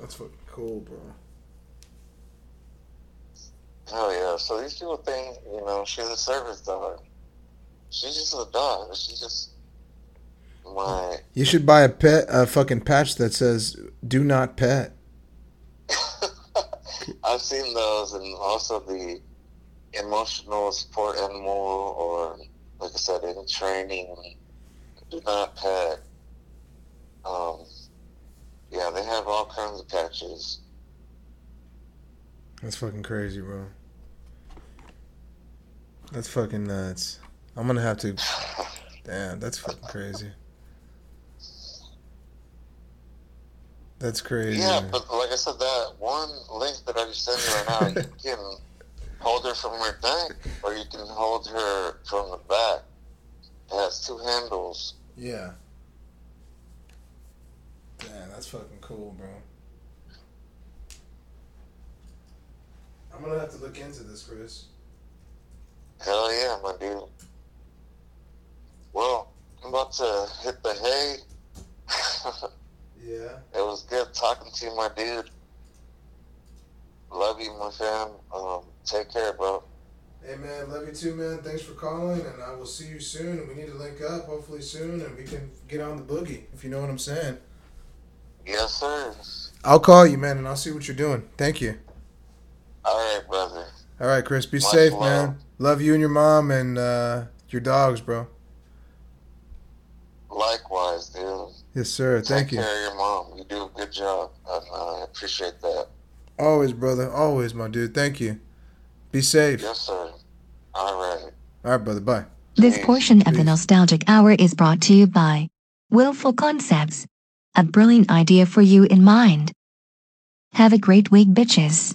That's fucking cool, bro. Hell yeah. So these people think, you know, she's a service dog. She's just a dog. She's just my. You should buy a pet, a fucking patch that says "Do not pet." I've seen those and also the emotional support animal or, like I said, in training, do not pet. Um, yeah, they have all kinds of patches. That's fucking crazy, bro. That's fucking nuts. I'm gonna have to. Damn, that's fucking crazy. That's crazy. Yeah, but like I said, that one link that I just sent you right now, you can hold her from her neck or you can hold her from the back. It has two handles. Yeah. Damn, that's fucking cool, bro. I'm gonna have to look into this, Chris. Hell yeah, my dude. Well, I'm about to hit the hay. Yeah. it was good talking to you, my dude. Love you, my fam. Um, take care, bro. Hey man, love you too, man. Thanks for calling, and I will see you soon. We need to link up, hopefully soon, and we can get on the boogie, if you know what I'm saying. Yes, sir. I'll call you, man, and I'll see what you're doing. Thank you. All right, brother. All right, Chris. Be Much safe, love. man. Love you and your mom and uh, your dogs, bro. Likewise, dude. Yes, sir. Thank you. Take care of your mom. You do a good job, and uh, I appreciate that. Always, brother. Always, my dude. Thank you. Be safe. Yes, sir. All right. All right, brother. Bye. This Peace. portion of the Nostalgic Hour is brought to you by Willful Concepts. A brilliant idea for you in mind. Have a great week, bitches.